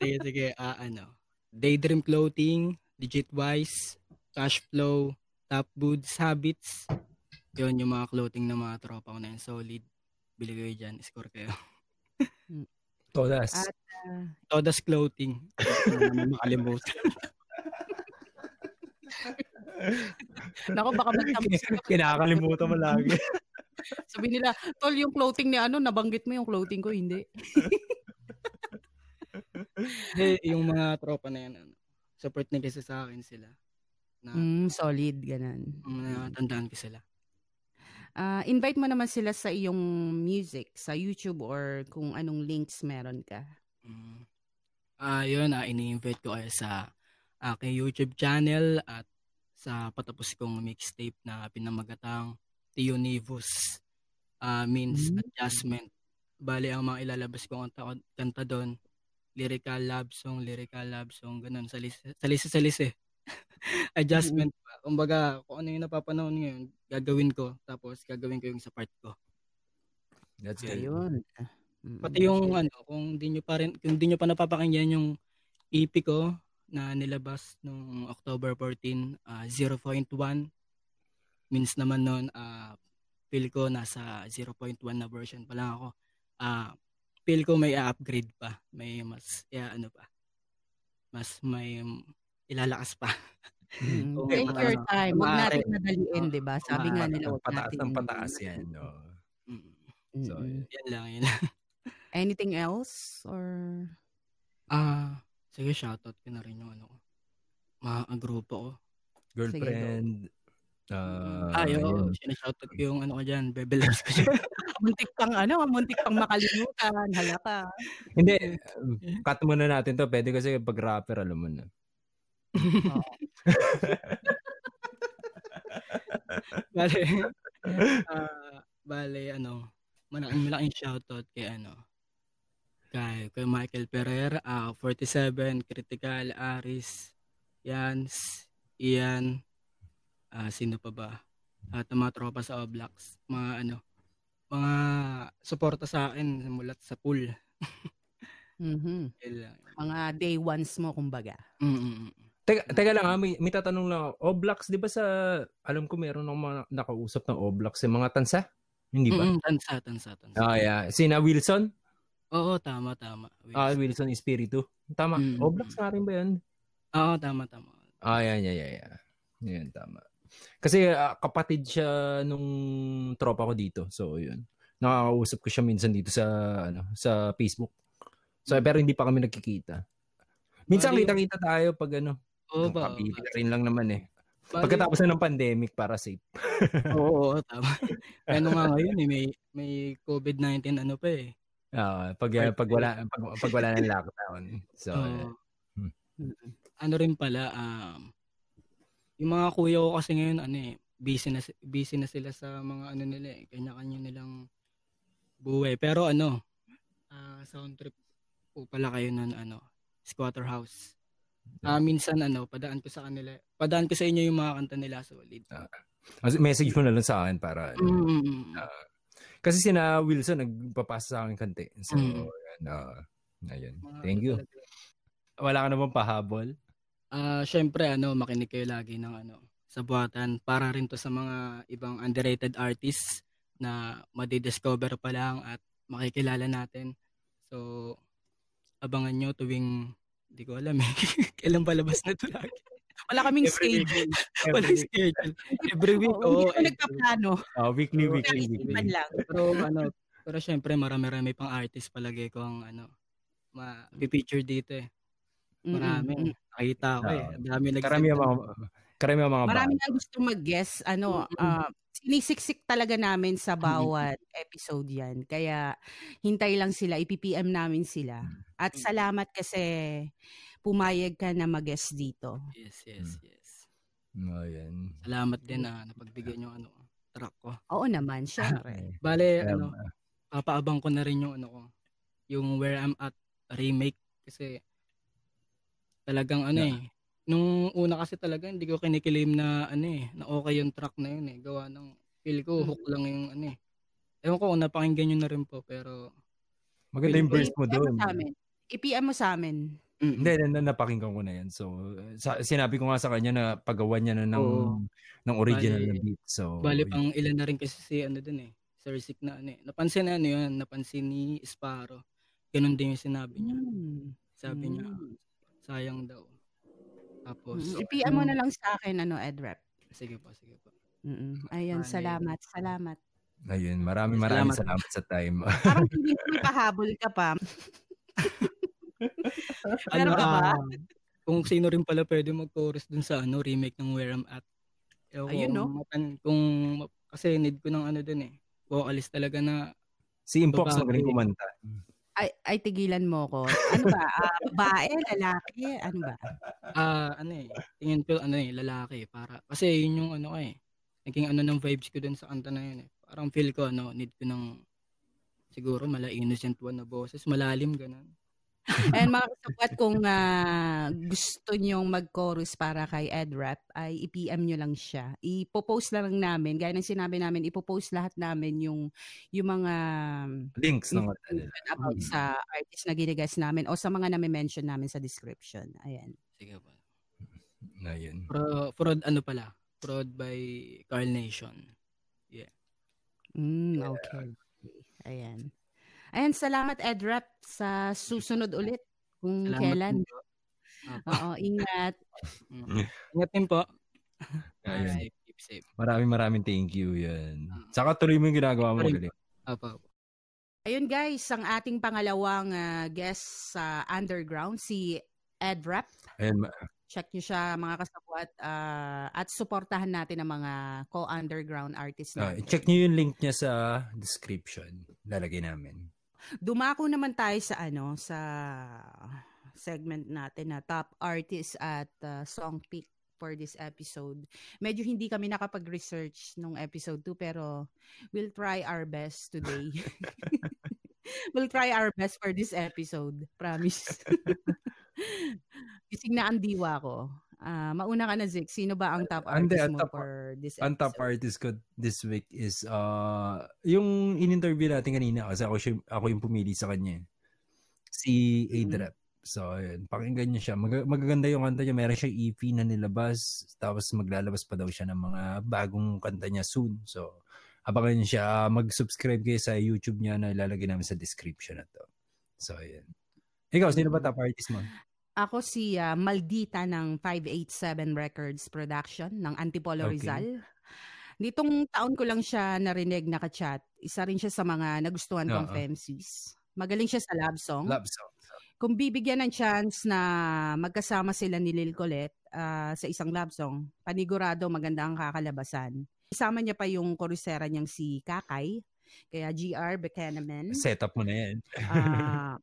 sige, sige. Ah, ano. Daydream Clothing, Digitwise, Cash Flow, Top Boots, Habits. Yun yung mga clothing ng mga tropa ko na yun. Solid. Bili kayo dyan. Score kayo. Todas. At, ah, Todas Clothing. Makalimutan. Naku, baka magtapos ka. Kinakalimutan mo lagi. Sabi nila, tol, yung clothing ni ano, nabanggit mo yung clothing ko, hindi. Hindi, yung mga tropa na yan, ano, support na kasi sa akin sila. Na, Mm, solid, ganun. na tandaan ko sila. Ah, invite mo naman sila sa iyong music, sa YouTube or kung anong links meron ka. Mm. Ah, yun, ah, ini-invite ko kayo sa aking YouTube channel at sa patapos kong mixtape na pinamagatang Tio Nivus ah, means Mm. adjustment. Bali, ang mga ilalabas kong kanta, kanta doon, lyrical love song, lyrical love song, ganun, salis, salis, salis eh. adjustment pa. Kumbaga, kung ano yung napapanahon ngayon, gagawin ko. Tapos, gagawin ko yung sa part ko. That's good. Ayun. Mm, Pati yung ano, kung di nyo pa rin, kung di nyo pa napapakinggan yung EP ko na nilabas nung October 14, ah, 0.1 means naman nun, ah, feel ko nasa 0.1 na version pa lang ako. Ah, feel ko may upgrade pa, may mas ya ano pa. Mas may ilalakas pa. Mm, Oo, Take mga- your time. Huwag natin madaliin, Oo, di ba? Sabi nga maaari. nila, huwag pataas natin. ng pataas yan. No? Mm, So, yan lang, yan lang. Anything else? Or... Ah, sige, shoutout ko na rin yung ano ko. Mga grupo ko. Girlfriend. Uh, Ah, yun. yun. Sinashoutout ko yung ano ko dyan, Bebe Loves ko dyan. muntik pang ano, muntik pang makalimutan. Hala ka. Hindi, cut muna natin to. Pwede kasi pag rapper, alam mo na. bale, ah, bale, ano, malaking malaking shoutout kay ano, kay, kay Michael Pereira, ah 47, Critical, Aris, Yans, Ian, ah sino pa ba? At mga tropa sa Oblax, mga ano, mga suporta sa akin mulat sa pool. Mhm. Lang. Mga day ones mo, kumbaga. Mm, mm, mm. Teka, teka lang ha, may, may tatanong lang ako. Oblax, di ba sa, alam ko meron akong mga nakausap ng Oblax, yung mga tansa? Hindi ba? Mm, mm, tansa, tansa, tansa. Ah, yeah. Sina Wilson? Oo, tama, tama. Ah, Wilson Espiritu. Tama. Mm. Oblax nga rin ba yan? Oo, tama, tama. Ah, yan, yan, yan, yan. Yan, tama. Kasi ah, kapatid siya nung tropa ko dito. So, yun. Nakakausap ko siya minsan dito sa ano sa Facebook. So, pero hindi pa kami nagkikita. Minsan Bali- kita-kita tayo pag ano. Oo ba? Rin lang naman eh. Bali- Pagkatapos na ng pandemic para safe. Oo, oo, tama. ano nga ngayon eh, may, may COVID-19 ano pa eh. Ah, pag, pag wala pag, pag wala ng lockdown. So, Oo. Hmm. ano rin pala, um, yung mga kuya ko kasi ngayon, ano eh, busy na, busy na sila sa mga ano nila eh, kanya-kanya nilang buhay. Pero ano, ah, sound trip po pala kayo ng ano, squatter house. Ah, minsan ano, padaan ko sa kanila, padaan ko sa inyo yung mga kanta nila solid. Mas- message mo na lang sa akin para. Mm, Kasi sina Wilson nagpapasa sa akin kante. So, Mm. yan, ah, ayun. Thank you. Wala ka naman pahabol? Ah, syempre ano, makinig kayo lagi ng ano, sa buhatan. Para rin to sa mga ibang underrated artists na madidiscover pa lang at makikilala natin. So, abangan nyo tuwing, hindi ko alam eh, kailan palabas na to lagi. Wala kaming Every week. schedule. Wala schedule. Every week, Oo, oo. hindi ko every- nagpaplano. Ah, weekly, Oo, weekly, weekly. lang. Pero ano, pero syempre marami-rami pang artist palagi ko ang ano, ma-feature dito eh. Marami. Mm-mm. Nakita ko eh. Ang dami nag Karamihan mga, karamihan mga Marami na gusto mag-guess. Ano, ah, sinisiksik talaga namin sa bawat episode yan. Kaya hintay lang sila, ipipm namin sila. At salamat kasi pumayag ka na mag-guest dito. Yes, yes, Hmm. yes. Oh, yan. Salamat din na napagbigyan yung ano, track ko. Oo naman, syempre. Bale, Kaya, ano, papaabang ko na rin yung ano ko, yung Where I'm At remake kasi talagang ano eh, nung una kasi talaga hindi ko kinikilim na ano eh, na okay yung track na yun eh. Gawa ng feel ko hook lang yung ano eh. Ewan ko kung napakinggan nyo na rin po pero Maganda yung verse mo doon. I-PM mo sa amin. Hindi, na, napakinggan ko na yan. So, sa, sinabi ko nga sa kanya na pagawa niya na ng, Oo. ng original Bali- na beat. So, Bali pang ilan na rin kasi si ano dun eh. Sir Sick na ano eh. Napansin na ano yun, napansin ni Sparrow. Ganun din yung sinabi niya. Mm. Sabi niya, Mm. sayang daw. Tapos, Mm, I-PM mo na lang sa akin, ano, Edrep. sige po, sige po. Mm-mm. Ayun, Bale. salamat, salamat. Ayun, maraming maraming Salamat. salamat sa time. Parang hindi mo pahabol ka pa. Ka ba? ah, kung sino rin pala pwede mag-chorus dun sa ano, remake ng Where I'm At. Ewan Ayun, no? kung matan- kung, kasi need ko ng ano dun eh. Vocalist talaga na, si Impox Babae. magaling kumanta. Ay, ay tigilan mo ko. Ano ba? Ah, babae, lalaki, ano ba? ah, ano eh, tingin ko, ano eh, lalaki. Para, kasi yun yung ano eh, naging ano ng vibes ko dun sa kanta na yun eh. Parang feel ko, ano, need ko ng, siguro, mala innocent one na boses, malalim, ganun. And mga kasabwat, kung ah, gusto nyong mag-chorus para kay Edrap, ay i-PM nyo lang siya. Ipopost na lang namin. Gaya ng sinabi namin, ipopost lahat namin yung, yung mga Links ng about sa artist na ginigas namin o sa mga na-mention namin sa description. Ayan. Sige po. Ayun. Pro, fraud ano pala? Fraud by Carl Nation. Mm, okay. Ayan. Ayan, salamat Edrap sa susunod ulit kung Salamat kailan. po. Oo, ingat. Mm. Ingat din po. Ayun. Safe, keep safe. Maraming maraming thank you yan. Saka tuloy mo yung ginagawa mo. Apo. Ayun guys, ang ating pangalawang ah, guest sa Underground, si Edrap. Ayun, ma- Check nyo siya mga kasabwat ah, at suportahan natin ang mga co-underground artists ah, natin. check nyo yung link niya sa description. Lalagay namin. Dumako naman tayo sa ano sa segment natin na top artist at uh, song pick for this episode. Medyo hindi kami nakapag-research nung episode 2 pero we'll try our best today. we'll try our best for this episode. Promise. Gising na ang diwa ko. Ah, mauna ka na, Zik. Sino ba ang top artist ang mo top- for this Ang episode? top artist ko this week is uh, yung in-interview natin kanina kasi ako, siya, ako yung pumili sa kanya. eh. Si Adrap. So, ayun. Pakinggan niyo siya. Mag- magaganda yung kanta niya. Meron siya EP na nilabas. Tapos maglalabas pa daw siya ng mga bagong kanta niya soon. So, abangan niyo siya. Mag-subscribe kayo sa YouTube niya na ilalagay namin sa description na to. So, ayun. Ikaw, sino ba top artist mo? Ako si ah, Maldita ng 587 Records Production ng Antipolo Okay. Rizal. Nitong taon ko lang siya narinig nakachat. Isa rin siya sa mga nagustuhan kong Oo. femces. Magaling siya sa love song. Love song. Kung bibigyan ng chance na magkasama sila ni Lil Colette ah, sa isang love song, panigurado maganda ang kakalabasan. Isama niya pa yung korusera niyang si Kakay, kaya GR Buchanan. Setup mo na yan. Ah,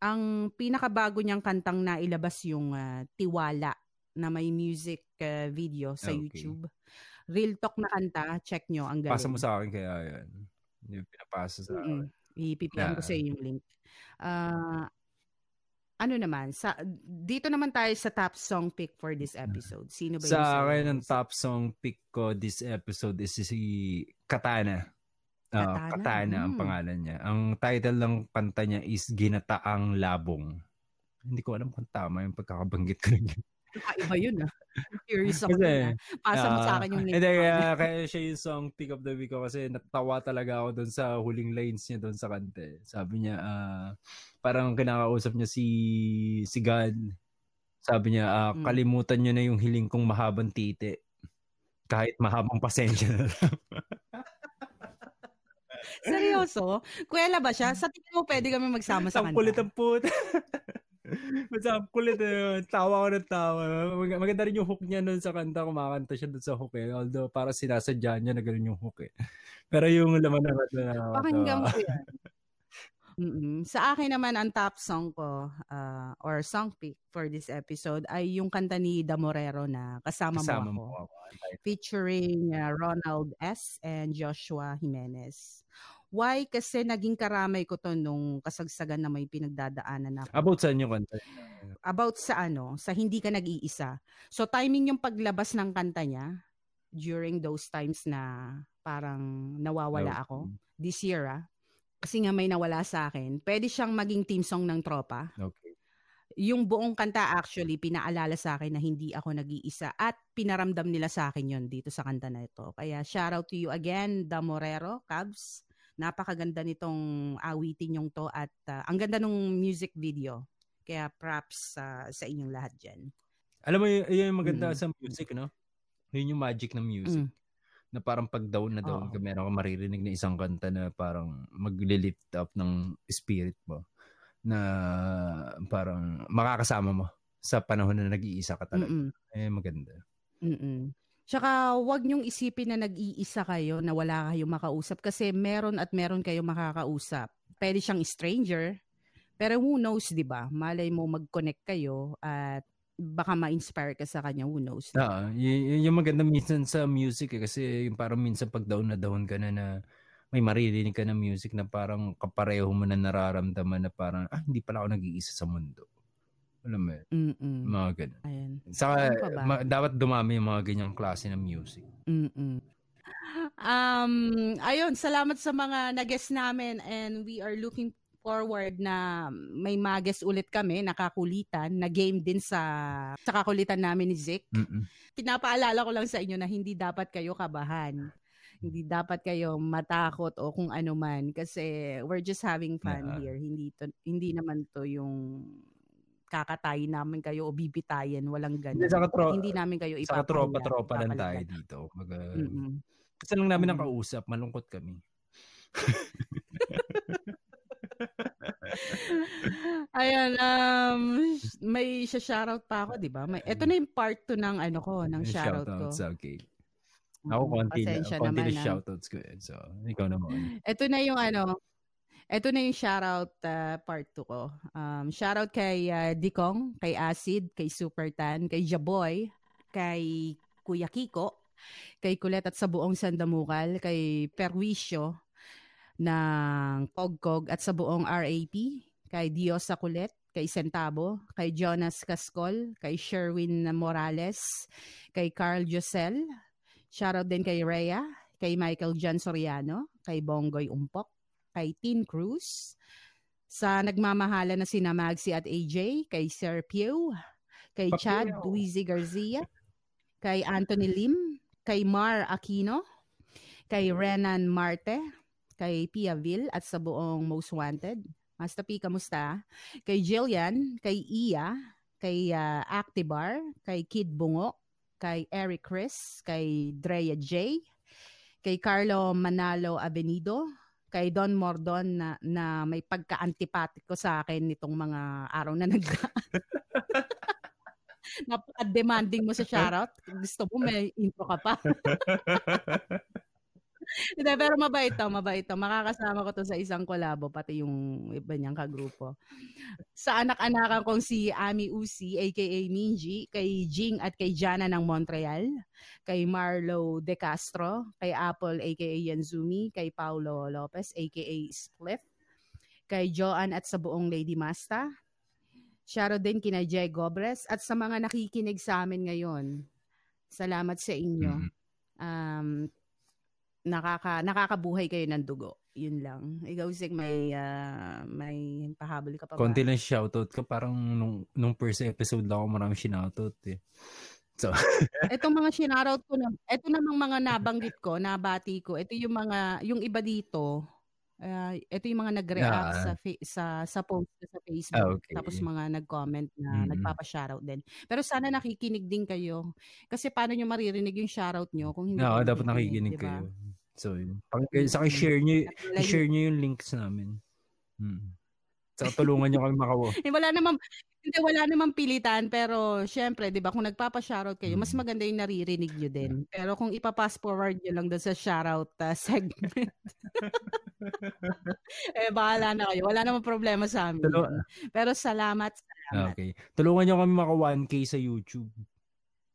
ang pinakabago niyang kantang na ilabas yung ah, Tiwala na may music ah, video sa Okay. YouTube. Real talk na kanta, check nyo, ang galing. Pasa mo sa akin kaya yan. Hindi pinapasa sa Mm-mm. Ipipian ko Ah. sa iyo yung link. Ah, ano naman, sa dito naman tayo sa top song pick for this episode. Sino ba yung Sa akin, ang top song pick ko this episode is si Katana. Ah, Katana? Katana ang Hmm. pangalan niya. Ang title ng kanta niya is Ginataang Labong. Hindi ko alam kung tama yung pagkakabanggit ko. Kakaiba yun ah. Curious ako. Kasi, ah. Pasa mo sa Ah, akin yung Hindi, name. kaya, kaya siya yung song pick of the week ko kasi natawa talaga ako doon sa huling lines niya doon sa kante. Sabi niya, ah, parang kinakausap niya si si God. Sabi niya, ah, Mm. kalimutan niyo na yung hiling kong mahabang titi. Kahit mahabang pasensya na lang. Seryoso? Kuwela ba siya? Sa tingin mo pwede kami magsama sa Ang kanta? kulit ang puta. Basta ang kulit eh. Tawa ko ng tawa. Mag- maganda rin yung hook niya nun sa kanta. Kumakanta siya dun sa hook eh. Although para sinasadya niya na ganun yung hook eh. Pero yung laman na na Pakinggan ko yan. Mm-mm. Sa akin naman, ang top song ko ah, or song pick for this episode ay yung kanta ni Damorero na Kasama, kasama Mo Ako. mo ako. featuring uh, Ronald S. and Joshua Jimenez. Why? Kasi naging karamay ko to nung kasagsagan na may pinagdadaanan ako. About saan yung kanta? About sa ano, sa hindi ka nag-iisa. So timing yung paglabas ng kanta niya during those times na parang nawawala ako this year ah. Kasi nga may nawala sa akin. Pwede siyang maging team song ng tropa Okay. yung buong kanta actually pinaalala sa akin na hindi ako nag-iisa at pinaramdam nila sa akin yon dito sa kanta na ito. Kaya shout out to you again, Damorero, Cubs. Napakaganda nitong awitin yung to at uh, ang ganda ng music video. Kaya props uh, sa inyong lahat dyan. Alam mo, yun yung maganda Mm. sa music, no? Yun yung magic ng music. Mm. Na parang pag down na down Oo. ka, meron ka maririnig na isang kanta na parang mag-lift up ng spirit mo. Na parang makakasama mo sa panahon na nag-iisa ka talaga. Mm-mm. Eh, maganda. Mm-mm. Tsaka wag niyong isipin na nag-iisa kayo na wala kayong makausap kasi meron at meron kayong makakausap. Pwede siyang stranger, pero who knows, di ba? Malay mo mag-connect kayo at baka ma-inspire ka sa kanya, who knows. Ah, y- yung maganda minsan sa music eh, kasi yung parang minsan pag down na down ka na na may maririnig ka ng music na parang kapareho mo na nararamdaman na parang ah hindi pala ako nag-iisa sa mundo. Alam mo, Mm-mm. mga ganun. Ayan. Saka ma- dapat dumami yung mga ganyang klase ng music. Mm-mm. Um, ayun, salamat sa mga nag-guest namin and we are looking forward na may mag-guest ulit kami, nakakulitan, na game din sa, sa kakulitan namin ni Zik. Mm-mm. pinapaalala ko lang sa inyo na hindi dapat kayo kabahan. Hindi dapat kayo matakot o kung ano man kasi we're just having fun Yeah. here. Hindi to, hindi naman to yung kakatayin namin kayo o bibitayin, walang ganun. Hindi, saka tro- hindi namin kayo Saka ipapahiya, tropa-tropa lang tayo dito. Mag, uh, Mm-mm. Kasi lang namin Mm. nakausap, malungkot kami. Ayan, um, may shoutout pa ako, di ba? May, ito na yung part 2 ng ano ko, ng shoutout ko. Shoutouts, okay. Ako, Mm, konti na, pasensya konti na naman, ah. shoutouts ko yun. So, ikaw naman. Ito na yung ano, ito na yung shoutout uh, part 2 ko. Um, shoutout kay uh, Dikong, kay Acid, kay Supertan, kay Jaboy, kay Kuya Kiko, kay Kulet at sa buong Sandamukal, kay Perwisyo ng Pogkog at sa buong RAP, kay Dios sa Kulet, kay Centavo, kay Jonas Cascol, kay Sherwin Morales, kay Carl Josel, shoutout din kay Rhea, kay Michael John Soriano, kay Bongoy Umpok, kay Tin Cruz, sa nagmamahala na sina Magsi at AJ, kay Sir Pew, kay Papeo. Chad Luisi Garcia, kay Anthony Lim, kay Mar Aquino, kay Renan Marte, kay Pia Vil at sa buong Most Wanted. Master P, kamusta? Kay Jillian, kay Iya, kay uh, Actibar, kay Kid Bungo, kay Eric Chris, kay Drea J, kay Carlo Manalo Avenido, kay Don Mordon na, na may pagka-antipatiko sa akin nitong mga araw na nag Napaka-demanding mo sa shoutout. Gusto mo may intro ka pa. Hindi, pero mabait to, mabait to. Makakasama ko to sa isang kolabo, pati yung iba niyang kagrupo. Sa anak-anakan kong si Ami Usi, aka Minji, kay Jing at kay Jana ng Montreal, kay Marlo De Castro, kay Apple, aka Yanzumi, kay Paulo Lopez, aka Spliff, kay Joan at sa buong Lady Masta, Shoutout din kina Jay Gobres at sa mga nakikinig sa amin ngayon. Salamat sa inyo. Mhm. Um, nakaka nakakabuhay kayo ng dugo. Yun lang. Ikaw, Sig, may, ah, may pahabol ka pa ba? Konti lang shoutout ka. Parang nung, nung first episode lang ako marami shoutout eh. So, Itong mga shinarout ko na, ito namang mga nabanggit ko, nabati ko. Ito yung mga, yung iba dito, ah, ito yung mga nag-react Ah. sa, fa- sa, sa post sa Facebook. Ah, okay. Tapos mga nag-comment na Mm. nagpapa-shoutout din. Pero sana nakikinig din kayo. Kasi paano nyo maririnig yung shoutout nyo kung hindi no, kayo dapat nakikinig di ba? kayo. So, Mm. sa share nyo, Like, share nyo yung links namin. Hmm. Saka tulungan nyo kami makawa. Eh, wala namang hindi wala namang pilitan pero syempre 'di ba kung nagpapa-shoutout kayo mas maganda yung naririnig niyo din. Pero kung ipa-pass forward niyo lang doon sa shoutout uh, segment. eh bahala na kayo. Wala namang problema sa amin. Yun. Pero salamat, salamat. Okay. Tulungan nyo kami maka 1K sa YouTube.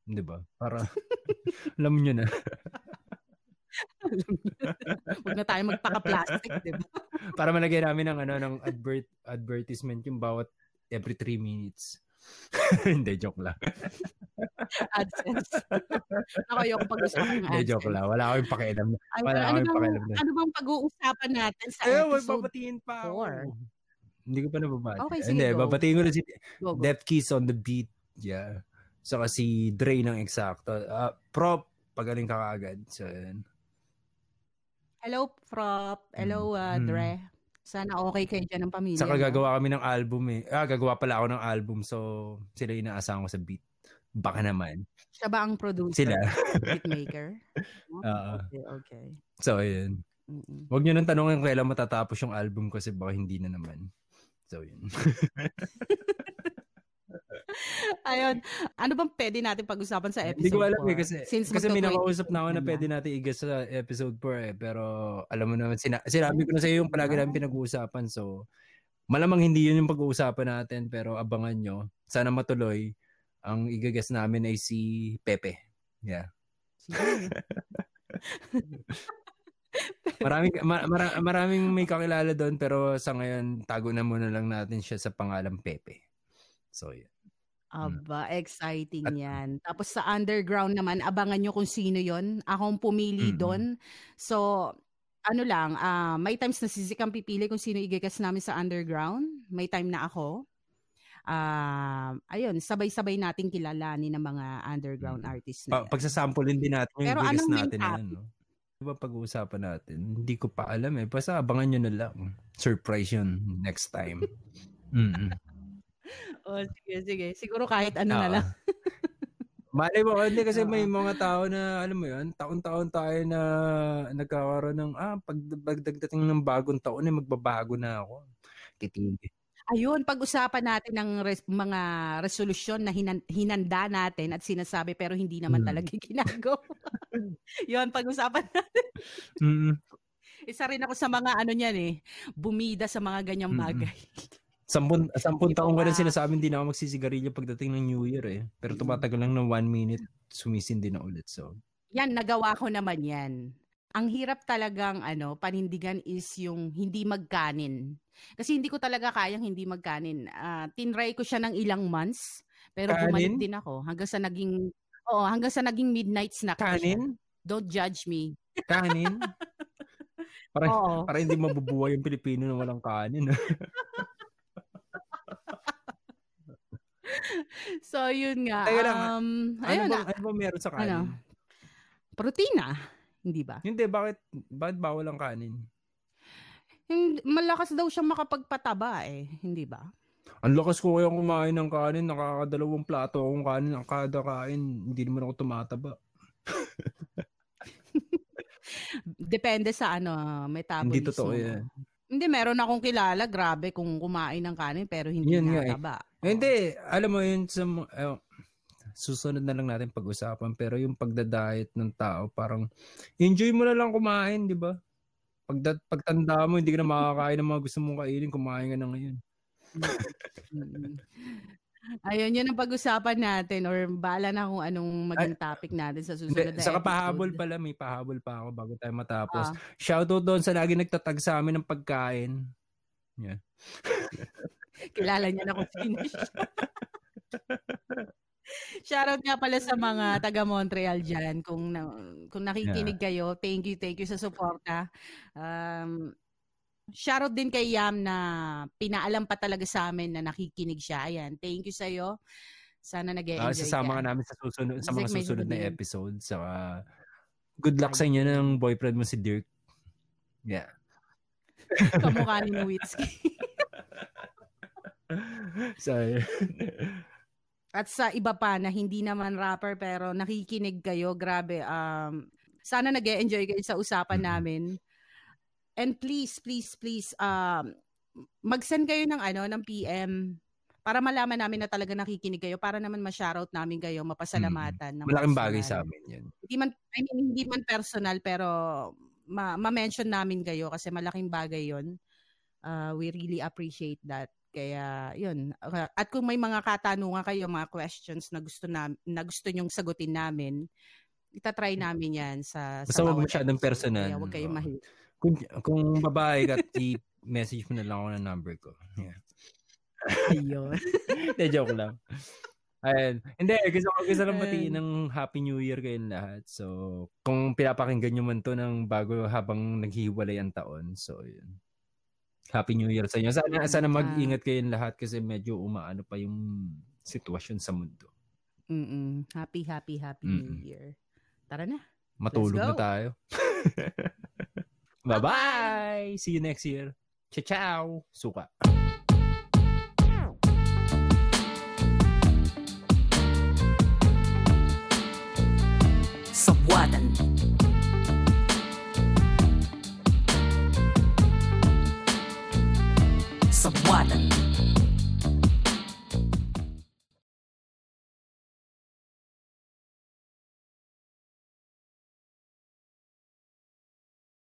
'Di ba? Para alam nyo na. Huwag na tayo magpaka-plastic, 'di ba? Para malagyan namin ng ano ng advert advertisement yung bawat every 3 minutes. Hindi, joke lang. AdSense. Ako yung pag-usapan ng Hindi, joke AdSense. lang. Wala akong pakialam. Wala ano, akong pakialam na. ano bang pag-uusapan natin sa Eh, episode? magpapatiin pa ako. four. Hindi ko pa nababati. Okay, sige, Hindi, go. babatiin ko na si Go, go. Death Keys on the beat. Yeah. Saka si Dre ng eksakto. Ah, prop, pagaling ka kaagad. So, yun. Hello, Prop. Hello, uh, Mm. Dre. Sana okay kayo dyan ng pamilya. Saka gagawa kami ng album eh. Ah, gagawa pala ako ng album. So, sila yung inaasahan ko sa beat. Baka naman. Siya ba ang producer? Sila. Beatmaker? Oo. okay, okay. So, yun. Mm-mm. Huwag nyo nang tanongin kailan matatapos yung album kasi baka hindi na naman. So, yun. Ayun. Ano bang pwede natin pag-usapan sa episode Hindi ko alam eh 4? kasi, Since kasi may nakausap na ako na pwede natin igas sa episode 4 eh. Pero alam mo naman, sina- sinabi ko na sa iyo yung palagi namin pinag-uusapan. So, malamang hindi yun yung pag-uusapan natin pero abangan nyo. Sana matuloy. Ang igagas namin ay si Pepe. Yeah. Maraming, ma- mara- maraming may kakilala doon pero sa ngayon, tago na muna lang natin siya sa pangalang Pepe. So, yeah. Aba, exciting At- yan. Tapos sa underground naman, abangan nyo kung sino yon Akong pumili Mm-mm. doon. So, ano lang, ah, may times na si Zik ang pipili kung sino igigas namin sa underground. May time na ako. Ah, ayun, sabay-sabay nating kilalanin ng mga underground Mm. artists Pa- na yan. pagsasample din natin yung Pero anong natin na yan, no? Diba pag-uusapan natin? Hindi ko pa alam eh. Basta abangan nyo na lang. Surprise yun next time. Mm. Oh, sige, sige. Siguro kahit ano na Oo. lang. Malay mo, hindi kasi may mga tao na, alam mo yun, taon-taon tayo na nagkakaroon ng, ah, pag, pagdagdating ng bagong taon, eh, magbabago na ako. Kitigil. Ayun, pag-usapan natin ng res- mga resolusyon na hinan- hinanda natin at sinasabi pero hindi naman Hmm. talaga ginagawa. Yun, pag-usapan natin. Mm. Isa rin ako sa mga ano niyan eh, bumida sa mga ganyang Mm-mm. bagay. Sampun, sampun Ikaw taon ko na sinasabi hindi na ako magsisigarilyo pagdating ng New Year eh. Pero tumatagal lang ng one minute, sumisindi na ulit. So, Yan, nagawa ko naman yan. Ang hirap talagang ano, panindigan is yung hindi magkanin. Kasi hindi ko talaga kayang hindi magkanin. Ah, tinry ko siya ng ilang months, pero Kanin? bumalik din ako hanggang sa naging Oo, hanggang sa naging midnight snack ko siya. kanin? Don't judge me. Kanin? Para, Oo. para hindi mabubuhay yung Pilipino na walang kanin. So, yun nga. Teka lang, um, ano, ayun, ba, ano ba meron sa kanin? ano? protina. Hindi ba? Hindi, bakit, bakit bawal ang kanin? Yung, malakas daw siya makapagpataba eh. Hindi ba? Ang lakas ko kaya kumain ng kanin, nakakadalawang plato akong kanin, ang kada kain, hindi naman ako tumataba. Depende sa ano, metabolism. Hindi totoo yan. Hindi, meron akong kilala, grabe kung kumain ng kanin pero hindi Yun nga eh. Hindi, alam mo yun, sa, eh, susunod na lang natin pag-usapan, pero yung pagda-diet ng tao, parang, enjoy mo na lang kumain, di ba? Pag, pagtanda mo, hindi ka na makakain ng mga gusto mong kainin, kumain ka na ngayon. Ayun, yun ang pag-usapan natin or bala na kung anong maging topic natin sa susunod na saka episode. pahabol pala, may pahabol pa ako bago tayo matapos. Ah. Shoutout doon sa lagi nagtatag sa amin ng pagkain. Kilala niya na kung sino siya. Shoutout nga pala sa mga taga Montreal dyan. Kung, na, kung nakikinig kayo, thank you, thank you sa suporta. Um, Shoutout din kay Yam na pinaalam pa talaga sa amin na nakikinig siya. Ayan, thank you sa'yo. Sana nag Ah, enjoy sasama ka. namin sa susunod sa mga susunod na episode. So, good luck sa inyo ng boyfriend mo si Dirk. Yeah. Kamukha ni Nowitzki. so, At sa iba pa na hindi naman rapper pero nakikinig kayo, grabe. Um, sana nag enjoy kayo sa usapan namin. And please, please, please, um, mag-send kayo ng ano, ng PM para malaman namin na talaga nakikinig kayo para naman ma-shoutout namin kayo, mapasalamatan. ng malaking bagay sa amin yun. Hindi man, I mean, hindi man personal pero ma- ma-mention namin kayo kasi malaking bagay yon. Uh, we really appreciate that. Kaya, yun. At kung may mga katanungan kayo, mga questions na gusto na, na gusto nyong sagutin namin, itatry namin yan sa, Basta sa huwag masyadong personal. Kaya huwag kayong mahilig. Kung, kung babae ka, i-message mo na lang ako ng number ko. Yeah. Ayun. Hindi, joke lang. Ayun. Hindi, gusto ko gusto lang batiin ng Happy New Year kayong lahat. So, kung pinapakinggan nyo man to ng bago habang naghihiwalay ang taon. So, yun. Happy New Year sa inyo. Sana, sana mag-ingat kayong lahat kasi medyo umaano pa yung sitwasyon sa mundo. Mm-mm. Happy, happy, happy New Mm-mm. Year. Tara na. Matulog na tayo. Bye-bye! See you next year. Ciao! Suka.